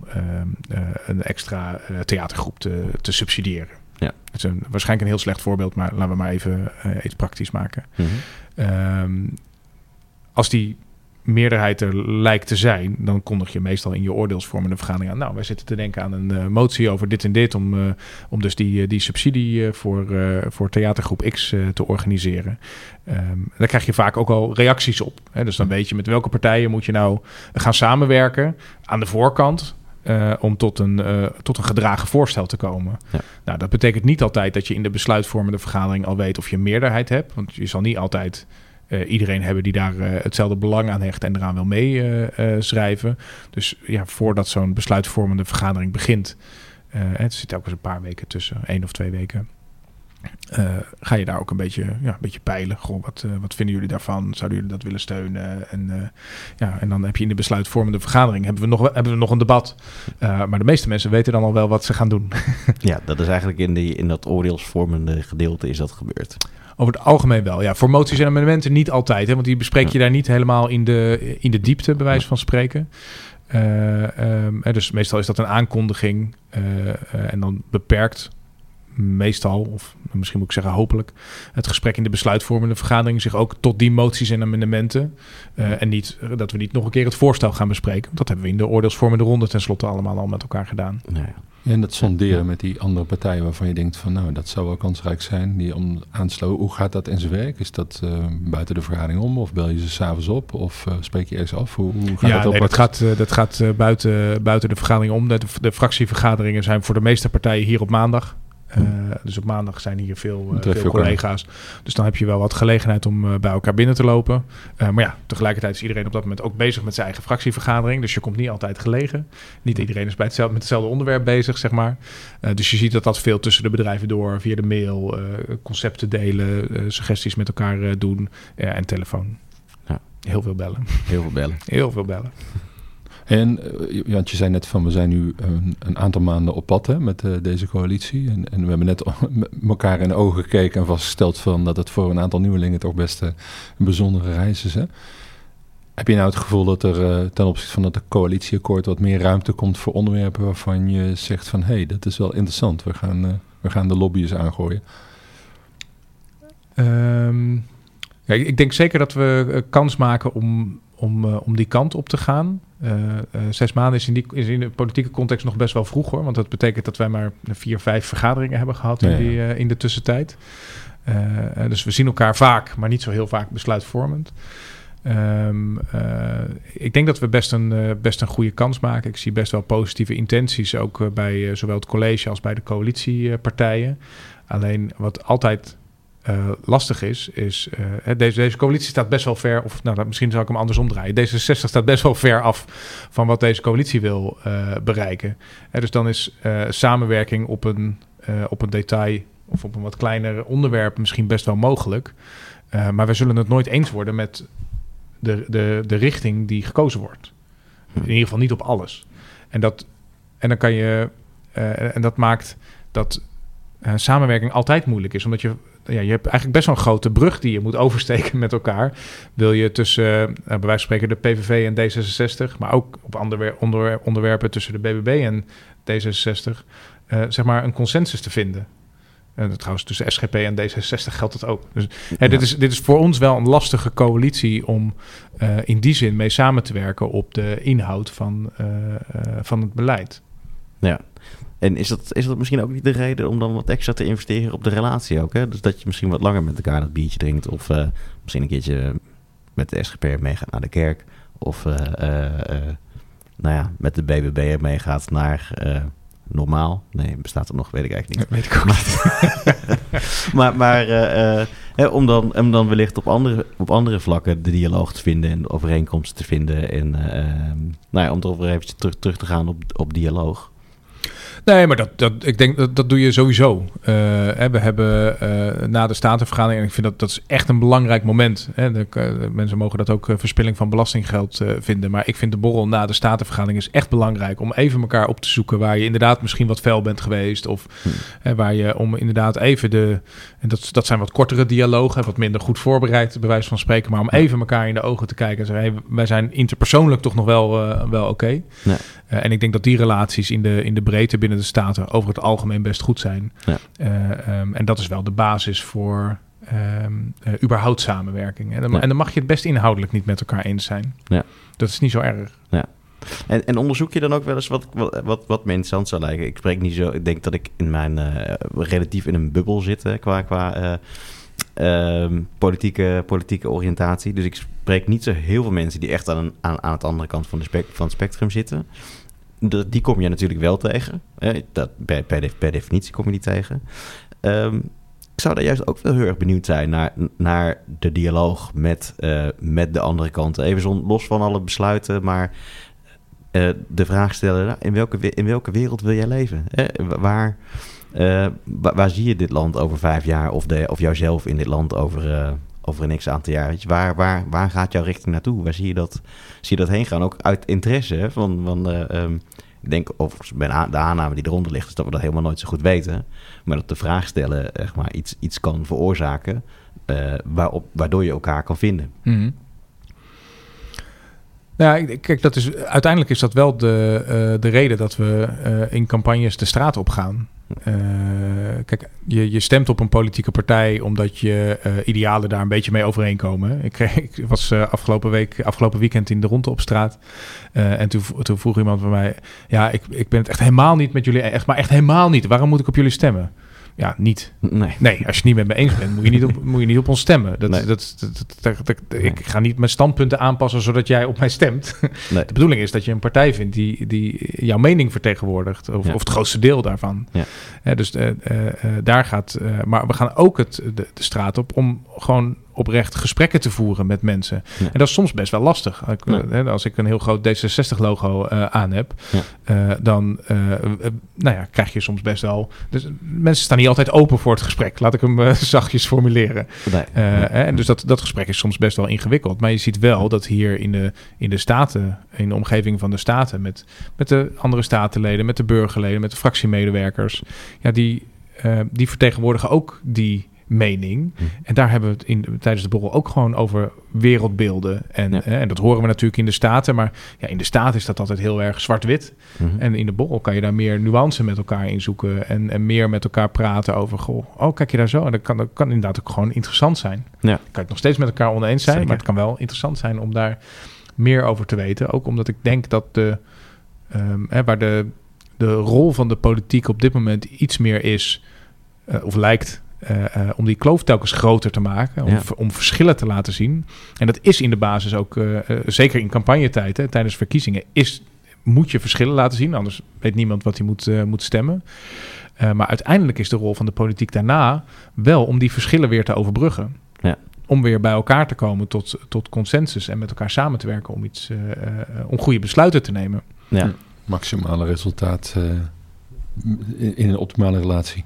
een extra theatergroep te, te subsidiëren. Ja. Het is een, waarschijnlijk een heel slecht voorbeeld, maar laten we maar even iets praktisch maken. Mm -hmm. Um, als die meerderheid er lijkt te zijn, dan kondig je meestal in je oordeelsvormende vergadering aan. Nou, wij zitten te denken aan een uh, motie over dit en dit, om, uh, om dus die, die subsidie voor, voor theatergroep X te organiseren. Um, daar krijg je vaak ook al reacties op. Hè? Dus dan weet je met welke partijen moet je nou gaan samenwerken aan de voorkant. Uh, om tot een, uh, tot een gedragen voorstel te komen. Ja. Nou, dat betekent niet altijd dat je in de besluitvormende vergadering al weet of je een meerderheid hebt. Want je zal niet altijd uh, iedereen hebben die daar hetzelfde belang aan hecht en eraan wil meeschrijven. dus ja, voordat zo'n besluitvormende vergadering begint, het zit ook eens een paar weken tussen, één of twee weken. Uh, ga je daar ook een beetje, ja, een beetje peilen. Goh, wat, uh, wat vinden jullie daarvan? Zouden jullie dat willen steunen? En, uh, ja, en dan heb je in de besluitvormende vergadering hebben we nog, hebben we nog een debat. maar de meeste mensen weten dan al wel wat ze gaan doen. ja, dat is eigenlijk in, die, in dat oordeelsvormende gedeelte is dat gebeurd. Over het algemeen wel. Ja, voor moties en amendementen niet altijd. Hè, want die bespreek je daar niet helemaal in de, in de diepte, bij wijze van spreken. Um, dus meestal is dat een aankondiging en dan beperkt meestal, of misschien moet ik zeggen hopelijk, het gesprek in de besluitvormende vergadering zich ook tot die moties en amendementen. Uh, en niet dat we niet nog een keer het voorstel gaan bespreken. Dat hebben we in de oordeelsvormende ronde tenslotte allemaal al met elkaar gedaan. Nou ja. En dat sonderen met die andere partijen waarvan je denkt van nou, dat zou wel kansrijk zijn, die om aansluiten. Hoe gaat dat in zijn werk? Is dat uh, buiten de vergadering om of bel je ze s'avonds op of uh, spreek je ergens af? Hoe, hoe gaat ja, dat op? Nee, dat gaat, dat gaat buiten, buiten de vergadering om. De, de, fractievergaderingen zijn voor de meeste partijen hier op maandag. Uh, dus op maandag zijn hier veel, uh, veel collega's. Dus dan heb je wel wat gelegenheid om uh, bij elkaar binnen te lopen. maar ja, tegelijkertijd is iedereen op dat moment ook bezig met zijn eigen fractievergadering. Dus je komt niet altijd gelegen. Niet iedereen is bij hetzelfde, met hetzelfde onderwerp bezig, zeg maar. dus je ziet dat dat veel tussen de bedrijven door, via de mail, concepten delen, suggesties met elkaar doen en telefoon. Ja. Heel veel bellen. Heel veel bellen. Heel veel bellen. En want je zei net van we zijn nu een, een aantal maanden op pad hè, met uh, deze coalitie. En, en, we hebben net elkaar in de ogen gekeken en vastgesteld van dat het voor een aantal nieuwelingen toch best uh, een bijzondere reis is. Hè? Heb je nou het gevoel dat er ten opzichte van het coalitieakkoord wat meer ruimte komt voor onderwerpen waarvan je zegt van hé, hey, dat is wel interessant. We gaan, we gaan de lobby's aangooien. Um, ja, ik denk zeker dat we kans maken om, om, om die kant op te gaan. Uh, uh, zes maanden is in, die, is in de politieke context nog best wel vroeg hoor. Want dat betekent dat wij maar vier, vijf vergaderingen hebben gehad in, die, in de tussentijd. dus we zien elkaar vaak, maar niet zo heel vaak besluitvormend. Um, ik denk dat we best een, best een goede kans maken. Ik zie best wel positieve intenties, ook bij zowel het college als bij de coalitiepartijen. Alleen wat altijd uh, lastig is, is uh, deze, deze coalitie staat best wel ver, of nou, misschien zal ik hem andersom draaien. D66 staat best wel ver af van wat deze coalitie wil uh, bereiken. dus dan is samenwerking op een, op een detail of op een wat kleiner onderwerp misschien best wel mogelijk. maar we zullen het nooit eens worden met de, de, de richting die gekozen wordt. In ieder geval niet op alles. En, dat, en dan kan je, en dat maakt dat samenwerking altijd moeilijk is, omdat je ja, je hebt eigenlijk best wel een grote brug die je moet oversteken met elkaar. Wil je tussen, uh, bij wijze van spreken, de PVV en D66, maar ook op andere onder, onderwerpen tussen de BBB en D66, uh, zeg maar een consensus te vinden. En trouwens, tussen SGP en D66 geldt dat ook. Dus hè, dit, is, dit is voor ons wel een lastige coalitie om uh, in die zin mee samen te werken op de inhoud van, van het beleid. Ja, en is dat, is dat misschien ook niet de reden om dan wat extra te investeren op de relatie ook? Hè? Dus dat je misschien wat langer met elkaar dat biertje drinkt. Of uh, misschien een keertje met de SGP meegaat naar de kerk. Of uh, uh, nou ja, met de BBB meegaat naar normaal. Nee, bestaat er nog, weet ik eigenlijk niet. weet ik ook niet. maar maar hè, om, dan, om dan wellicht op andere, op andere vlakken de dialoog te vinden en de overeenkomsten te vinden. En nou ja, om er even terug, terug te gaan op, op dialoog. Nee, maar dat, dat, ik denk dat, dat doe je sowieso. Uh, we hebben uh, na de statenvergadering, en ik vind dat dat is echt een belangrijk moment. Hè, de, de, mensen mogen dat ook verspilling van belastinggeld vinden. Maar ik vind de borrel na de statenvergadering is echt belangrijk om even elkaar op te zoeken waar je inderdaad misschien wat fel bent geweest. Of hm. waar je om inderdaad even de. En dat, dat zijn wat kortere dialogen, wat minder goed voorbereid, bij wijze van spreken. Maar om even elkaar in de ogen te kijken en zeggen: hey, wij zijn interpersoonlijk toch nog wel, wel oké. Okay. En ik denk dat die relaties in de, in de breedte binnen de Staten over het algemeen best goed zijn. Ja. Uh, um, en dat is wel de basis voor um, uh, überhaupt samenwerking. En dan, ja. en dan, mag je het best inhoudelijk niet met elkaar eens zijn. Ja. Dat is niet zo erg. Ja. En, en, onderzoek je dan ook wel eens wat, wat, wat, wat me interessant zou lijken? Ik spreek niet zo. Ik denk dat ik in mijn uh, relatief in een bubbel zit hè, qua, qua uh, politieke, politieke oriëntatie. Dus ik spreek niet zo heel veel mensen die echt aan, aan, aan het andere kant van, de spek, van het spectrum zitten die kom je natuurlijk wel tegen. Dat, per, definitie kom je die tegen. Um, ik zou daar juist ook wel heel erg benieuwd zijn naar, naar de dialoog met, uh, met de andere kant. Even los van alle besluiten, maar uh, de vraag stellen: nou, in, welke, in welke wereld wil jij leven? Waar, waar, waar, zie je dit land over vijf jaar? Of, de, of jouzelf in dit land over, over een x aantal jaar? Waar, waar, waar gaat jouw richting naartoe? Waar zie je dat, zie je dat heen gaan? Ook uit interesse van. van um, ik denk bij de aanname die eronder ligt, is dat we dat helemaal nooit zo goed weten. Maar dat de vraag stellen echt maar, iets, iets kan veroorzaken uh, waarop, waardoor je elkaar kan vinden. -hmm. Nou kijk, dat is, uiteindelijk is dat wel de, eh, de reden dat we eh, in campagnes de straat op gaan. Eh, kijk, je, je stemt op een politieke partij omdat je eh, idealen daar een beetje mee overeenkomen. Ik, ik was eh, afgelopen week, afgelopen weekend in de ronde op straat. En toen, toen vroeg iemand bij mij: Ja, ik, ik ben het echt helemaal niet met jullie, echt, maar echt helemaal niet. Waarom moet ik op jullie stemmen? Ja, niet. Nee. Nee, als je het niet met me eens bent, moet je niet op, moet je niet op ons stemmen. Dat, Nee. dat, dat, ik ga niet mijn standpunten aanpassen zodat jij op mij stemt. De bedoeling is dat je een partij vindt die, die jouw mening vertegenwoordigt. Of, Ja. of het grootste deel daarvan. Ja. Dus eh, eh, eh, daar gaat. maar we gaan ook het, de, de straat op om gewoon oprecht gesprekken te voeren met mensen. Ja. En dat is soms best wel lastig. Ik, Ja. hè, als ik een heel groot D66-logo aan heb, Ja. eh, dan eh, eh, nou ja, krijg je soms best wel. Dus mensen staan niet altijd open voor het gesprek. Laat ik hem eh, zachtjes formuleren. Nee. Eh, En dus dat, dat gesprek is soms best wel ingewikkeld. Maar je ziet wel dat hier in de, in de staten, in de omgeving van de staten, met, met de andere statenleden, met de burgerleden, met de fractiemedewerkers, ja, die, eh, die vertegenwoordigen ook die mening. Hm. En daar hebben we het in, tijdens de borrel ook gewoon over wereldbeelden. En, Ja. en dat horen we natuurlijk in de staten. Maar ja, in de staten is dat altijd heel erg zwart-wit. Mhm. En in de borrel kan je daar meer nuance met elkaar in zoeken. En, en meer met elkaar praten over. Goh, oh, kijk je daar zo. En dat kan, dat kan inderdaad ook gewoon interessant zijn. Ja. Kan je het nog steeds met elkaar oneens zijn. Zeker. Maar het kan wel interessant zijn om daar meer over te weten. Ook omdat ik denk dat de. ehm, hè, waar de, de rol van de politiek op dit moment iets meer is. eh, of lijkt. Eh, eh, om die kloof telkens groter te maken. Om, Ja. om verschillen te laten zien. En dat is in de basis ook. eh, zeker in campagnetijd. Hè, tijdens verkiezingen. Is moet je verschillen laten zien, anders weet niemand wat hij moet, eh, moet stemmen. Eh, maar uiteindelijk is de rol van de politiek daarna wel om die verschillen weer te overbruggen. Ja. Om weer bij elkaar te komen tot, tot consensus en met elkaar samen te werken om, iets, eh, eh, om goede besluiten te nemen. Ja. Maximale resultaat eh, in, in een optimale relatie.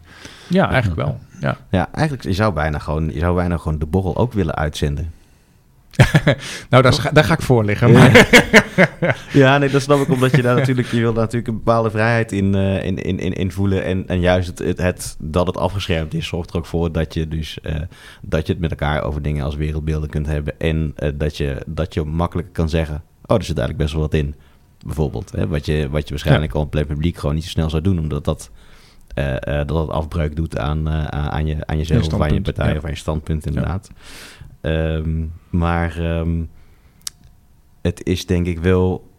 Ja, eigenlijk wel. Ja. ja, eigenlijk je zou bijna gewoon, je zou bijna gewoon de borrel ook willen uitzenden. Nou, daar, ga- daar ga ik voor liggen. Ja. Maar, Ja, nee, dat snap ik, omdat je daar natuurlijk, je wil daar natuurlijk een bepaalde vrijheid in, eh, in, in, in, in voelen. En, en juist het, het, het, dat het afgeschermd is, zorgt er ook voor dat je dus eh, dat je het met elkaar over dingen als wereldbeelden kunt hebben. En eh, dat, je, dat je makkelijker kan zeggen, oh, er zit eigenlijk best wel wat in. Bijvoorbeeld, hè, wat, je, wat je waarschijnlijk al op het publiek gewoon niet zo snel zou doen, omdat dat, eh, eh, dat het afbreuk doet aan, eh, aan, aan je, aan jezelf, of aan je partij ja. of aan je standpunt inderdaad. Ehm, maar ehm, het is denk ik wel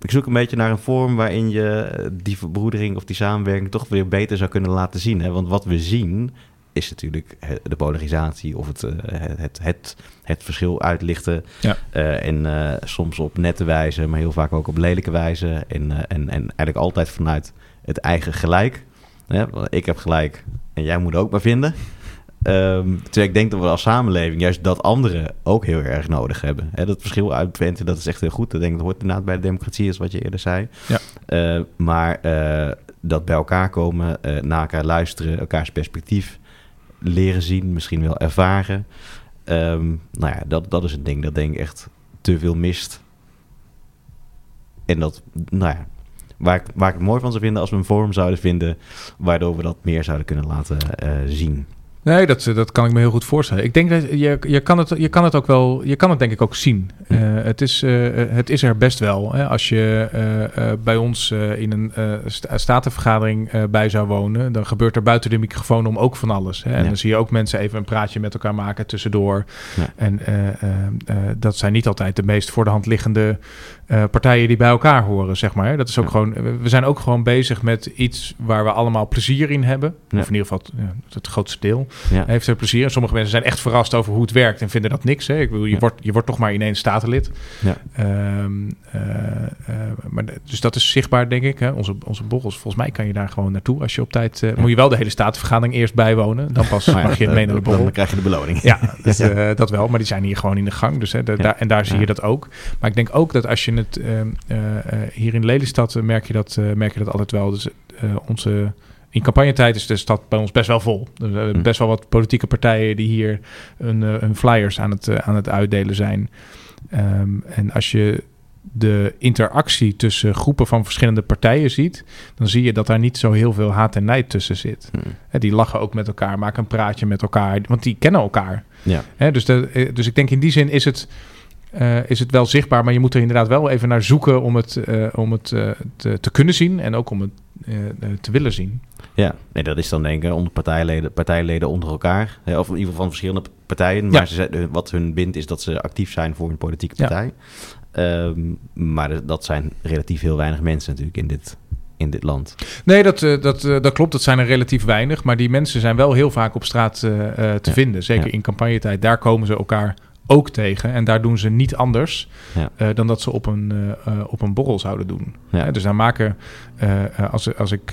ik zoek een beetje naar een vorm waarin je die verbroedering of die samenwerking toch weer beter zou kunnen laten zien. Hè? Want wat we zien is natuurlijk de polarisatie of het, het, het, het verschil uitlichten. Ja. En soms op nette wijze, maar heel vaak ook op lelijke wijze. En, en, en eigenlijk altijd vanuit het eigen gelijk. Hè? Ik heb gelijk en jij moet ook maar vinden. Ehm, terwijl ik denk dat we als samenleving juist dat anderen ook heel erg nodig hebben. Hè, dat verschil uitventen, dat is echt heel goed. Dat denk ik, dat hoort inderdaad bij de democratie, is wat je eerder zei. Ja. Eh, maar eh, dat bij elkaar komen, eh, naar elkaar luisteren, elkaars perspectief leren zien, misschien wel ervaren. Ehm, nou ja, dat, dat is een ding dat denk ik echt te veel mist. En dat, nou ja, waar ik, waar ik het mooi van zou vinden als we een vorm zouden vinden, waardoor we dat meer zouden kunnen laten eh, zien. Nee, dat, dat kan ik me heel goed voorstellen. Ik denk dat je, je, kan, het, je kan het ook wel, je kan het denk ik ook zien. Hm. Eh, het, is, eh, het is er best wel. Hè? Als je eh, eh, bij ons eh, in een eh, sta- statenvergadering eh, bij zou wonen, dan gebeurt er buiten de microfoon om ook van alles. Hè? En Ja. dan zie je ook mensen even een praatje met elkaar maken tussendoor. Ja. En eh, eh, eh, dat zijn niet altijd de meest voor de hand liggende eh, partijen die bij elkaar horen, zeg maar. Dat is ook Ja. gewoon, we zijn ook gewoon bezig met iets waar we allemaal plezier in hebben. Ja. Of in ieder geval het, grootste deel Ja. heeft er plezier. En sommige mensen zijn echt verrast over hoe het werkt en vinden dat niks. Hè? Ik bedoel, je, wordt, je wordt toch maar ineens statenlid. Ja. Ehm, eh, eh, maar, dus dat is zichtbaar, denk ik. Hè? Onze, onze borrels, volgens mij kan je daar gewoon naartoe als je op tijd... Moet je wel de hele statenvergadering eerst bijwonen. Dan pas ja, mag je mee naar de borrel. Dan krijg je de beloning. Ja, dus, dat wel. Maar die zijn hier gewoon in de gang. Dus, hè, de- daar, en daar zie je dat ook. Maar ik denk ook dat als je het... ehm, eh, eh, hier in Lelystad eh, merk, je dat, eh, merk je dat altijd wel. Dus eh, onze... In campagnetijd is de stad bij ons best wel vol. Zijn Hm. best wel wat politieke partijen die hier hun, eh, hun flyers aan het, eh, aan het uitdelen zijn. Ehm, en als je de interactie tussen groepen van verschillende partijen ziet, dan zie je dat daar niet zo heel veel haat en nijd tussen zit. Hm. Die lachen ook met elkaar, maken een praatje met elkaar, want die kennen elkaar. Ja. Dus, de, eh, dus ik denk in die zin is het. Eh, is het wel zichtbaar, maar je moet er inderdaad wel even naar zoeken om het, eh, om het eh, te, te kunnen zien en ook om het te willen zien. Ja, nee, dat is dan denk ik onder partijleden, partijleden onder elkaar. Hè, of in ieder geval van verschillende partijen. Maar Ja. ze, zijn- wat hun bindt is dat ze actief zijn voor een politieke Ja. partij. Ehm, maar dat- zijn relatief heel weinig mensen natuurlijk in dit, in dit land. Nee, dat, dat, dat klopt. Dat zijn er relatief weinig. Maar die mensen zijn wel heel vaak op straat te Ja. vinden. Zeker Ja. in campagnetijd. Daar komen ze elkaar ook tegen. En daar doen ze niet anders Ja. eh, dan dat ze op een, eh, eh, op een borrel zouden doen. Ja. Dus daar maken, als, als ik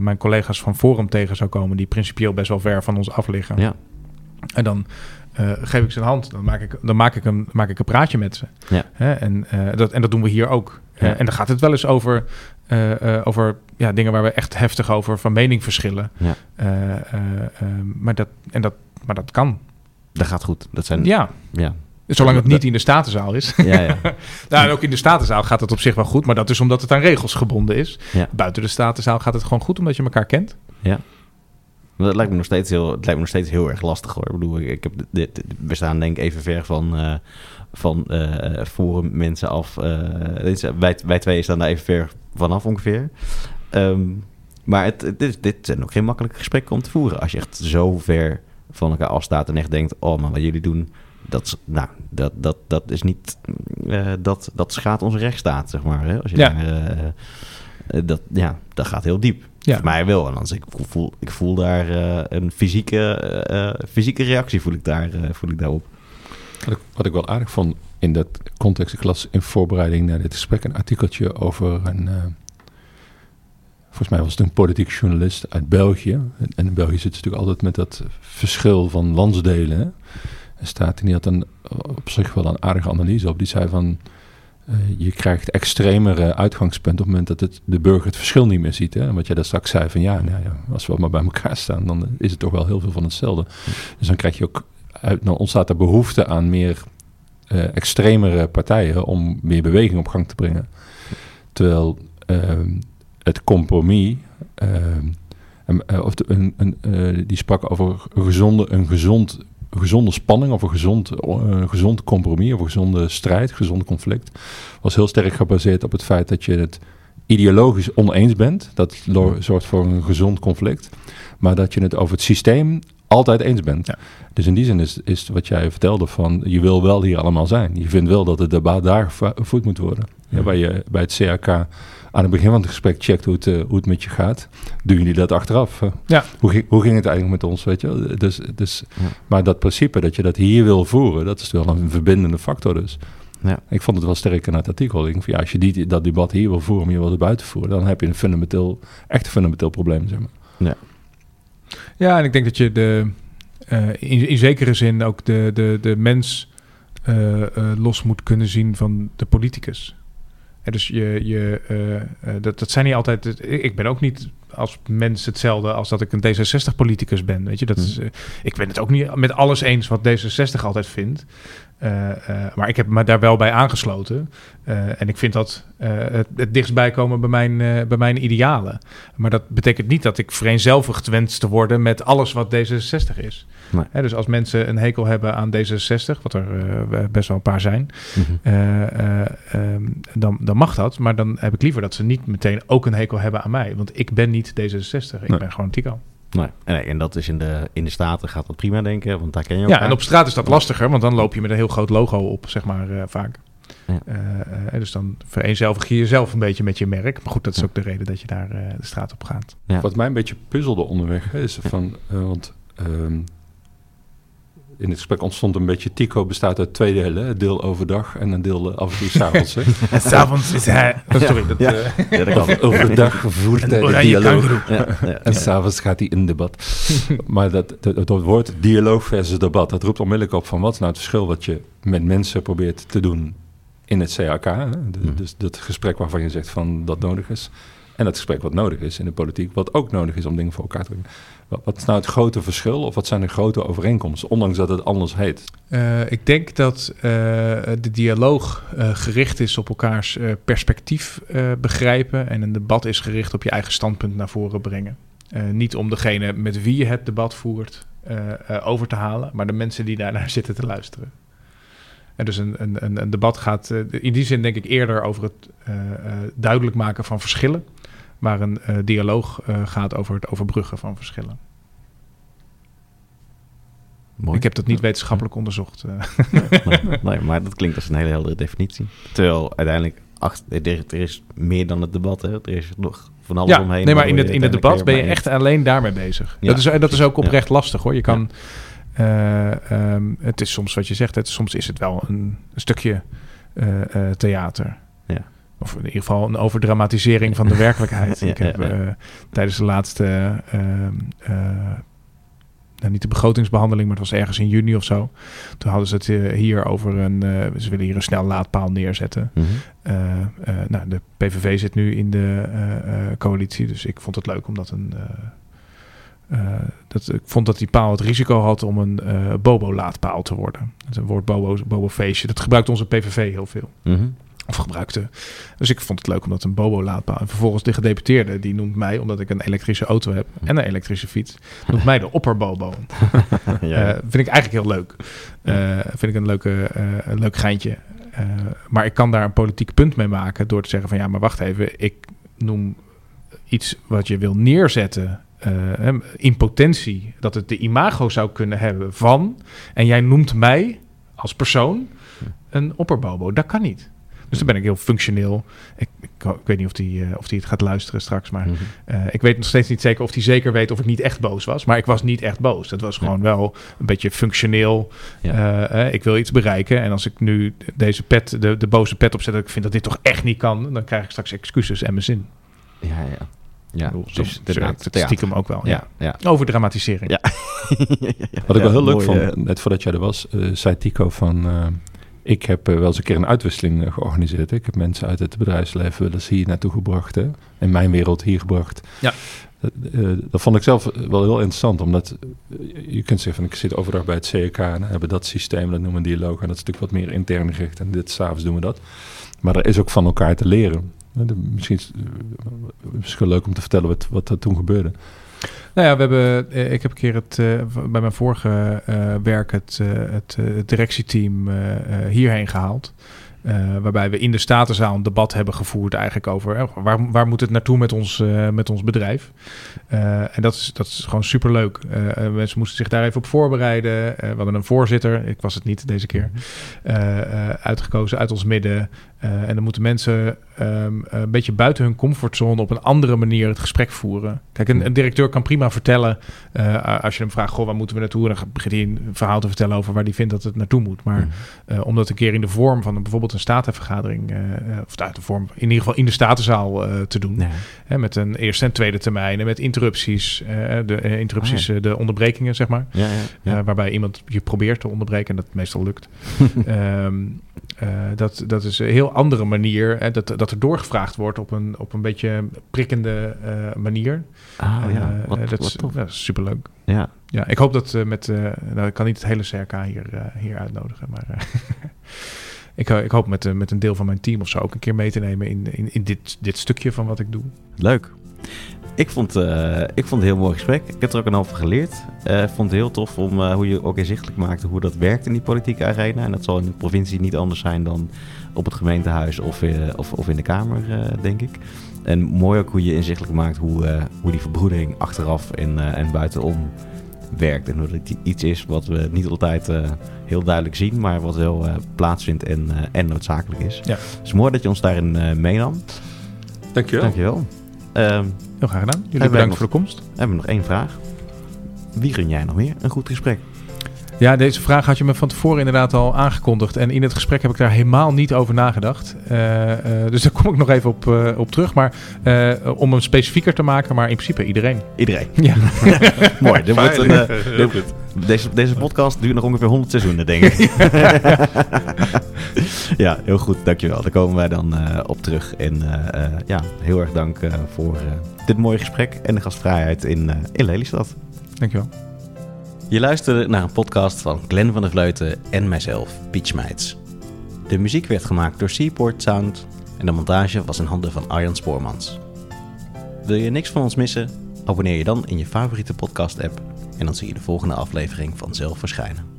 mijn collega's van Forum tegen zou komen, die principieel best wel ver van ons af liggen. Ja. En dan geef ik ze een hand. Dan maak ik, dan maak ik, een, maak ik een praatje met ze. En, dat, en dat doen we hier ook. En dan gaat het wel eens over, over ja, dingen waar we echt heftig over van mening verschillen. Maar, dat, en dat, maar dat kan. Dat gaat goed. Dat zijn, Ja, ja. zolang het niet in de statenzaal is. Ja, ja. Nou, en ook in de statenzaal gaat het op zich wel goed, maar dat is omdat het aan regels gebonden is. Ja. Buiten de statenzaal gaat het gewoon goed omdat je elkaar kent. Maar dat lijkt me nog steeds heel, het lijkt me nog steeds heel erg lastig hoor. Ik bedoel, ik, heb dit, dit- we staan denk ik even ver van, eh van eh forum mensen af. dit is- wij, wij twee staan daar even ver vanaf ongeveer. Ehm, maar het, is, dit zijn ook geen makkelijke gesprekken om te voeren. Als je echt zo ver van elkaar afstaat en echt denkt... oh, maar wat jullie doen, dat, is- nou, dat, dat, dat is niet... eh, dat, dat schaadt onze rechtsstaat, zeg maar. Hè? Als je Ja. daar, eh, eh, dat, ja, dat gaat heel diep. Ja. Voor mij wel. En als ik voel, ik voel daar eh, een fysieke, fysieke reactie voel ik, daar, eh, voel ik daarop. Wat ik, wat ik wel aardig vond in dat context, ik las in voorbereiding naar dit gesprek een artikeltje over een, eh, volgens mij was het een politiek journalist uit België. En in België zit ze natuurlijk altijd met dat verschil van landsdelen. En staat die had een, op zich wel een aardige analyse op. Die zei van, eh, je krijgt extremere uitgangspunten op het moment dat het, de burger het verschil niet meer ziet. Hè? En wat jij daar straks zei van, ja, nou ja, als we maar bij elkaar staan, dan is het toch wel heel veel van hetzelfde. Dus dan krijg je ook, uit, dan ontstaat er behoefte aan meer eh, extremere partijen om meer beweging op gang te brengen. Terwijl ehm, het compromis, ehm, eh, of de, een, een, eh, die sprak over een gezonde, een gezond, gezonde spanning of een gezond, eh, een gezond compromis of een gezonde strijd, gezonde conflict, was heel sterk gebaseerd op het feit dat je het ideologisch oneens bent. Dat zorgt voor een gezond conflict. Maar dat je het over het systeem altijd eens bent. Ja. Dus in die zin is, is wat jij vertelde van je wil wel hier allemaal zijn. Je vindt wel dat het debat daar gevo- gevoerd moet worden. Ja, waar je bij het CAK aan het begin van het gesprek checkt hoe het, eh, hoe het met je gaat. Doen jullie dat achteraf? Ja. Hoe, ging, hoe ging het eigenlijk met ons, weet je? Dus, dus, Ja. Maar dat principe dat je dat hier wil voeren, dat is wel een verbindende factor dus. Ja. Ik vond het wel sterk in het artikel. Ik denk van, ja, als je die, dat debat hier wil voeren, maar je wil het buiten voeren, dan heb je een fundamenteel, echt een fundamenteel probleem, zeg maar. Ja, en ik denk dat je de, eh, in, in zekere zin ook de, de, de mens eh, eh, los moet kunnen zien van de politicus. Dus je, je, eh, eh, dat, dat zijn niet altijd. Ik ben ook niet als mens hetzelfde als dat ik een D66-politicus ben. Weet je, dat is, eh, ik ben het ook niet met alles eens wat D66 altijd vindt. Eh, eh, maar ik heb me daar wel bij aangesloten. Eh, en ik vind dat het, het dichtstbij komen bij mijn, bij mijn idealen. Maar dat betekent niet dat ik vereenzelvigd wens te worden met alles wat D66 is. Nee. Dus als mensen een hekel hebben aan D66, wat er best wel een paar zijn, Mhm. eh, eh, ehm, dan, dan mag dat. Maar dan heb ik liever dat ze niet meteen ook een hekel hebben aan mij. Want ik ben niet D66, ik Nee. ben gewoon Tico. Nee, en, nee, en dat is in de, in de Staten gaat dat prima, denk ik. Want daar ken je ook Ja, en op straat is dat lastiger, want dan loop je met een heel groot logo op, zeg maar, eh, vaak. Ja. Eh, eh, dus dan vereenzelvig je jezelf een beetje met je merk. Maar goed, dat is ook de reden dat je daar eh, de straat op gaat. Ja. Wat mij een beetje puzzelde onderweg, is van, eh, want ehm, in het gesprek ontstond een beetje, Tico bestaat uit twee delen, hè, deel overdag en een deel eh, af en toe s'avonds. hè. En s'avonds is hij... Oh, sorry, dat... Ja. eh, Ja, dat kan. Overdag voert hij een de dialoog. Ja, ja, En ja. s'avonds gaat hij in debat. maar dat, dat, dat woord dialoog versus debat, dat roept onmiddellijk op van wat is nou het verschil wat je met mensen probeert te doen in het CAK. Hè? De- Mhm. Dus dat gesprek waarvan je zegt van dat nodig is. En het gesprek wat nodig is in de politiek, wat ook nodig is om dingen voor elkaar te brengen. Wat, is nou het grote verschil of wat zijn de grote overeenkomsten, ondanks dat het anders heet? Eh, ik denk dat eh, de dialoog eh, gericht is op elkaars perspectief begrijpen. En een debat is gericht op je eigen standpunt naar voren brengen. Niet om degene met wie je het debat voert over te halen, maar de mensen die daarnaar zitten te luisteren. En dus een, een, een, debat gaat in die zin denk ik eerder over het duidelijk maken van verschillen. Waar een eh, dialoog eh, gaat over het overbruggen van verschillen. Mooi. Ik heb dat niet wetenschappelijk onderzocht. eh. nee, nee, maar dat klinkt als een hele heldere definitie. Terwijl uiteindelijk, ach, er, is meer dan het debat. Hè? Er is nog van alles ja, omheen. nee, maar in het, in het debat ben je echt alleen daarmee bezig. Ja. Dat, is, en dat is ook Ja. oprecht lastig hoor. Je kan, eh, ehm, het is soms wat je zegt, het, soms is het wel een, een stukje theater. Of in ieder geval een overdramatisering van de werkelijkheid. Ja, Ik heb ja, ja. eh, tijdens de laatste, ehm, eh, nou, niet de begrotingsbehandeling, maar het was ergens in juni of zo. Toen hadden ze het eh, hier over een, ze willen hier een snel laadpaal neerzetten. Mhm. Nou, de PVV zit nu in de coalitie, dus ik vond het leuk omdat een. dat, ik vond dat die paal het risico had om een bobo-laadpaal te worden. Het woord bobo, bobo-feestje. Dat gebruikt onze PVV heel veel. Mhm. Of gebruikte. Dus ik vond het leuk omdat een bobo-laadpaal. En vervolgens de gedeputeerde, die noemt mij, omdat ik een elektrische auto heb en een elektrische fiets, noemt mij de opperbobo. ja. Eh, vind ik eigenlijk heel leuk. Eh, vind ik een, leuke, eh, een leuk geintje. Maar ik kan daar een politiek punt mee maken door te zeggen van ja, maar wacht even, ik noem iets wat je wil neerzetten in potentie, dat het de imago zou kunnen hebben van, en jij noemt mij als persoon een opperbobo. Dat kan niet. Dus dan ben ik heel functioneel. Ik, ik, ik weet niet of hij of die het gaat luisteren straks, maar Mhm. eh, ik weet nog steeds niet zeker of hij zeker weet of ik niet echt boos was. Maar ik was niet echt boos. Dat was gewoon wel een beetje functioneel. Ja. Eh, eh, ik wil iets bereiken. En als ik nu deze pet, de, de boze pet opzet, dat ik vind dat dit toch echt niet kan, dan krijg ik straks excuses en mijn zin. ja, ja. Ja, bedoel, dus inderdaad, theater. stiekem ook wel. Ja. Ja, ja. Over dramatisering. Ja. Wat ik wel heel leuk mooi, vond, eh, net voordat jij er was, eh, zei Tico van... ik heb eh, wel eens een keer een uitwisseling eh, georganiseerd. Ik heb mensen uit het bedrijfsleven wel eens hier naartoe gebracht. Hè? In mijn wereld hier gebracht. Ja. Dat, eh, dat vond ik zelf wel heel interessant. Omdat je kunt zeggen van ik zit overdag bij het CEK. En hebben dat systeem, dat noemen we dialoog. En dat is natuurlijk wat meer intern gericht. En dit s'avonds doen we dat. Maar er is ook van elkaar te leren. Misschien is het leuk om te vertellen wat, wat er toen gebeurde. Nou ja, we hebben, eh, ik heb een keer het, eh, bij mijn vorige eh, werk het, het, het directieteam hierheen gehaald. Eh, waarbij we in de Statenzaal een debat hebben gevoerd eigenlijk over waar, waar moet het naartoe met ons, met ons bedrijf. En dat is, dat is gewoon superleuk. Mensen moesten zich daar even op voorbereiden. We hadden een voorzitter, ik was het niet deze keer, eh, uitgekozen uit ons midden. En dan moeten mensen ehm, een beetje buiten hun comfortzone op een andere manier het gesprek voeren. Kijk, een, een directeur kan prima vertellen, eh, als je hem vraagt, goh, waar moeten we naartoe? En dan begint hij een verhaal te vertellen over waar hij vindt dat het naartoe moet. Maar eh, om dat een keer in de vorm van een, bijvoorbeeld een statenvergadering, eh, eh, of uit de vorm, in ieder geval in de statenzaal eh, te doen. Hè, met een eerste en tweede termijn en met interrupties. eh, de eh, interrupties, Ah, eh, de onderbrekingen, zeg maar. Ja, ja. Eh, waarbij iemand je probeert te onderbreken en dat meestal lukt. Ehm, eh, dat, dat is een heel andere manier. Hè, dat, dat er doorgevraagd wordt op een, op een beetje prikkende eh, manier. Ah, ja. Eh, Wat, dat, wat is, tof. ja, superleuk. Ja. Ja, ik hoop dat eh, met... eh, nou, ik kan niet het hele CRK hier, eh, hier uitnodigen, maar... eh, ik, ik hoop met, eh, met een deel van mijn team of zo ook een keer mee te nemen in, in, in dit, dit stukje van wat ik doe. Leuk. Ik vond, eh, ik vond het een heel mooi gesprek. Ik heb er ook een hoop van geleerd. Eh, Ik vond het heel tof om eh, hoe je ook inzichtelijk maakte hoe dat werkt in die politieke arena. En dat zal in de provincie niet anders zijn dan op het gemeentehuis of, eh, of, of in de Kamer, eh, denk ik. En mooi ook hoe je inzichtelijk maakt hoe, eh, hoe die verbroedering achteraf en, eh, en buitenom werkt. En hoe dat iets is wat we niet altijd eh, heel duidelijk zien, maar wat wel eh, plaatsvindt en, eh, en noodzakelijk is. Ja. Het is mooi dat je ons daarin eh, meenam. Dankjewel. Dankjewel. Ehm Heel graag gedaan. Jullie bedankt nog- voor de komst. we hebben nog één vraag. Wie gun jij nog meer een goed gesprek? Ja, deze vraag had je me van tevoren inderdaad al aangekondigd. En in het gesprek heb ik daar helemaal niet over nagedacht. Eh, eh, dus daar kom ik nog even op, eh, op terug. Maar om hem specifieker te maken, maar in principe iedereen. Iedereen. Ja. Mooi. Dit wordt een. Deze, deze podcast duurt nog ongeveer 100 seizoenen, denk ik. ja, heel goed. Dankjewel. Daar komen wij dan eh, op terug. En eh, eh, ja, heel erg dank eh, voor eh, dit mooie gesprek en de gastvrijheid in, eh, in Lelystad. Dankjewel. Je luisterde naar een podcast van Glenn van der Vleuten en mijzelf, Meits. De muziek werd gemaakt door Seaport Sound en de montage was in handen van Arjan Spoormans. Wil je niks van ons missen? Abonneer je dan in je favoriete podcast-app en dan zie je de volgende aflevering vanzelf verschijnen.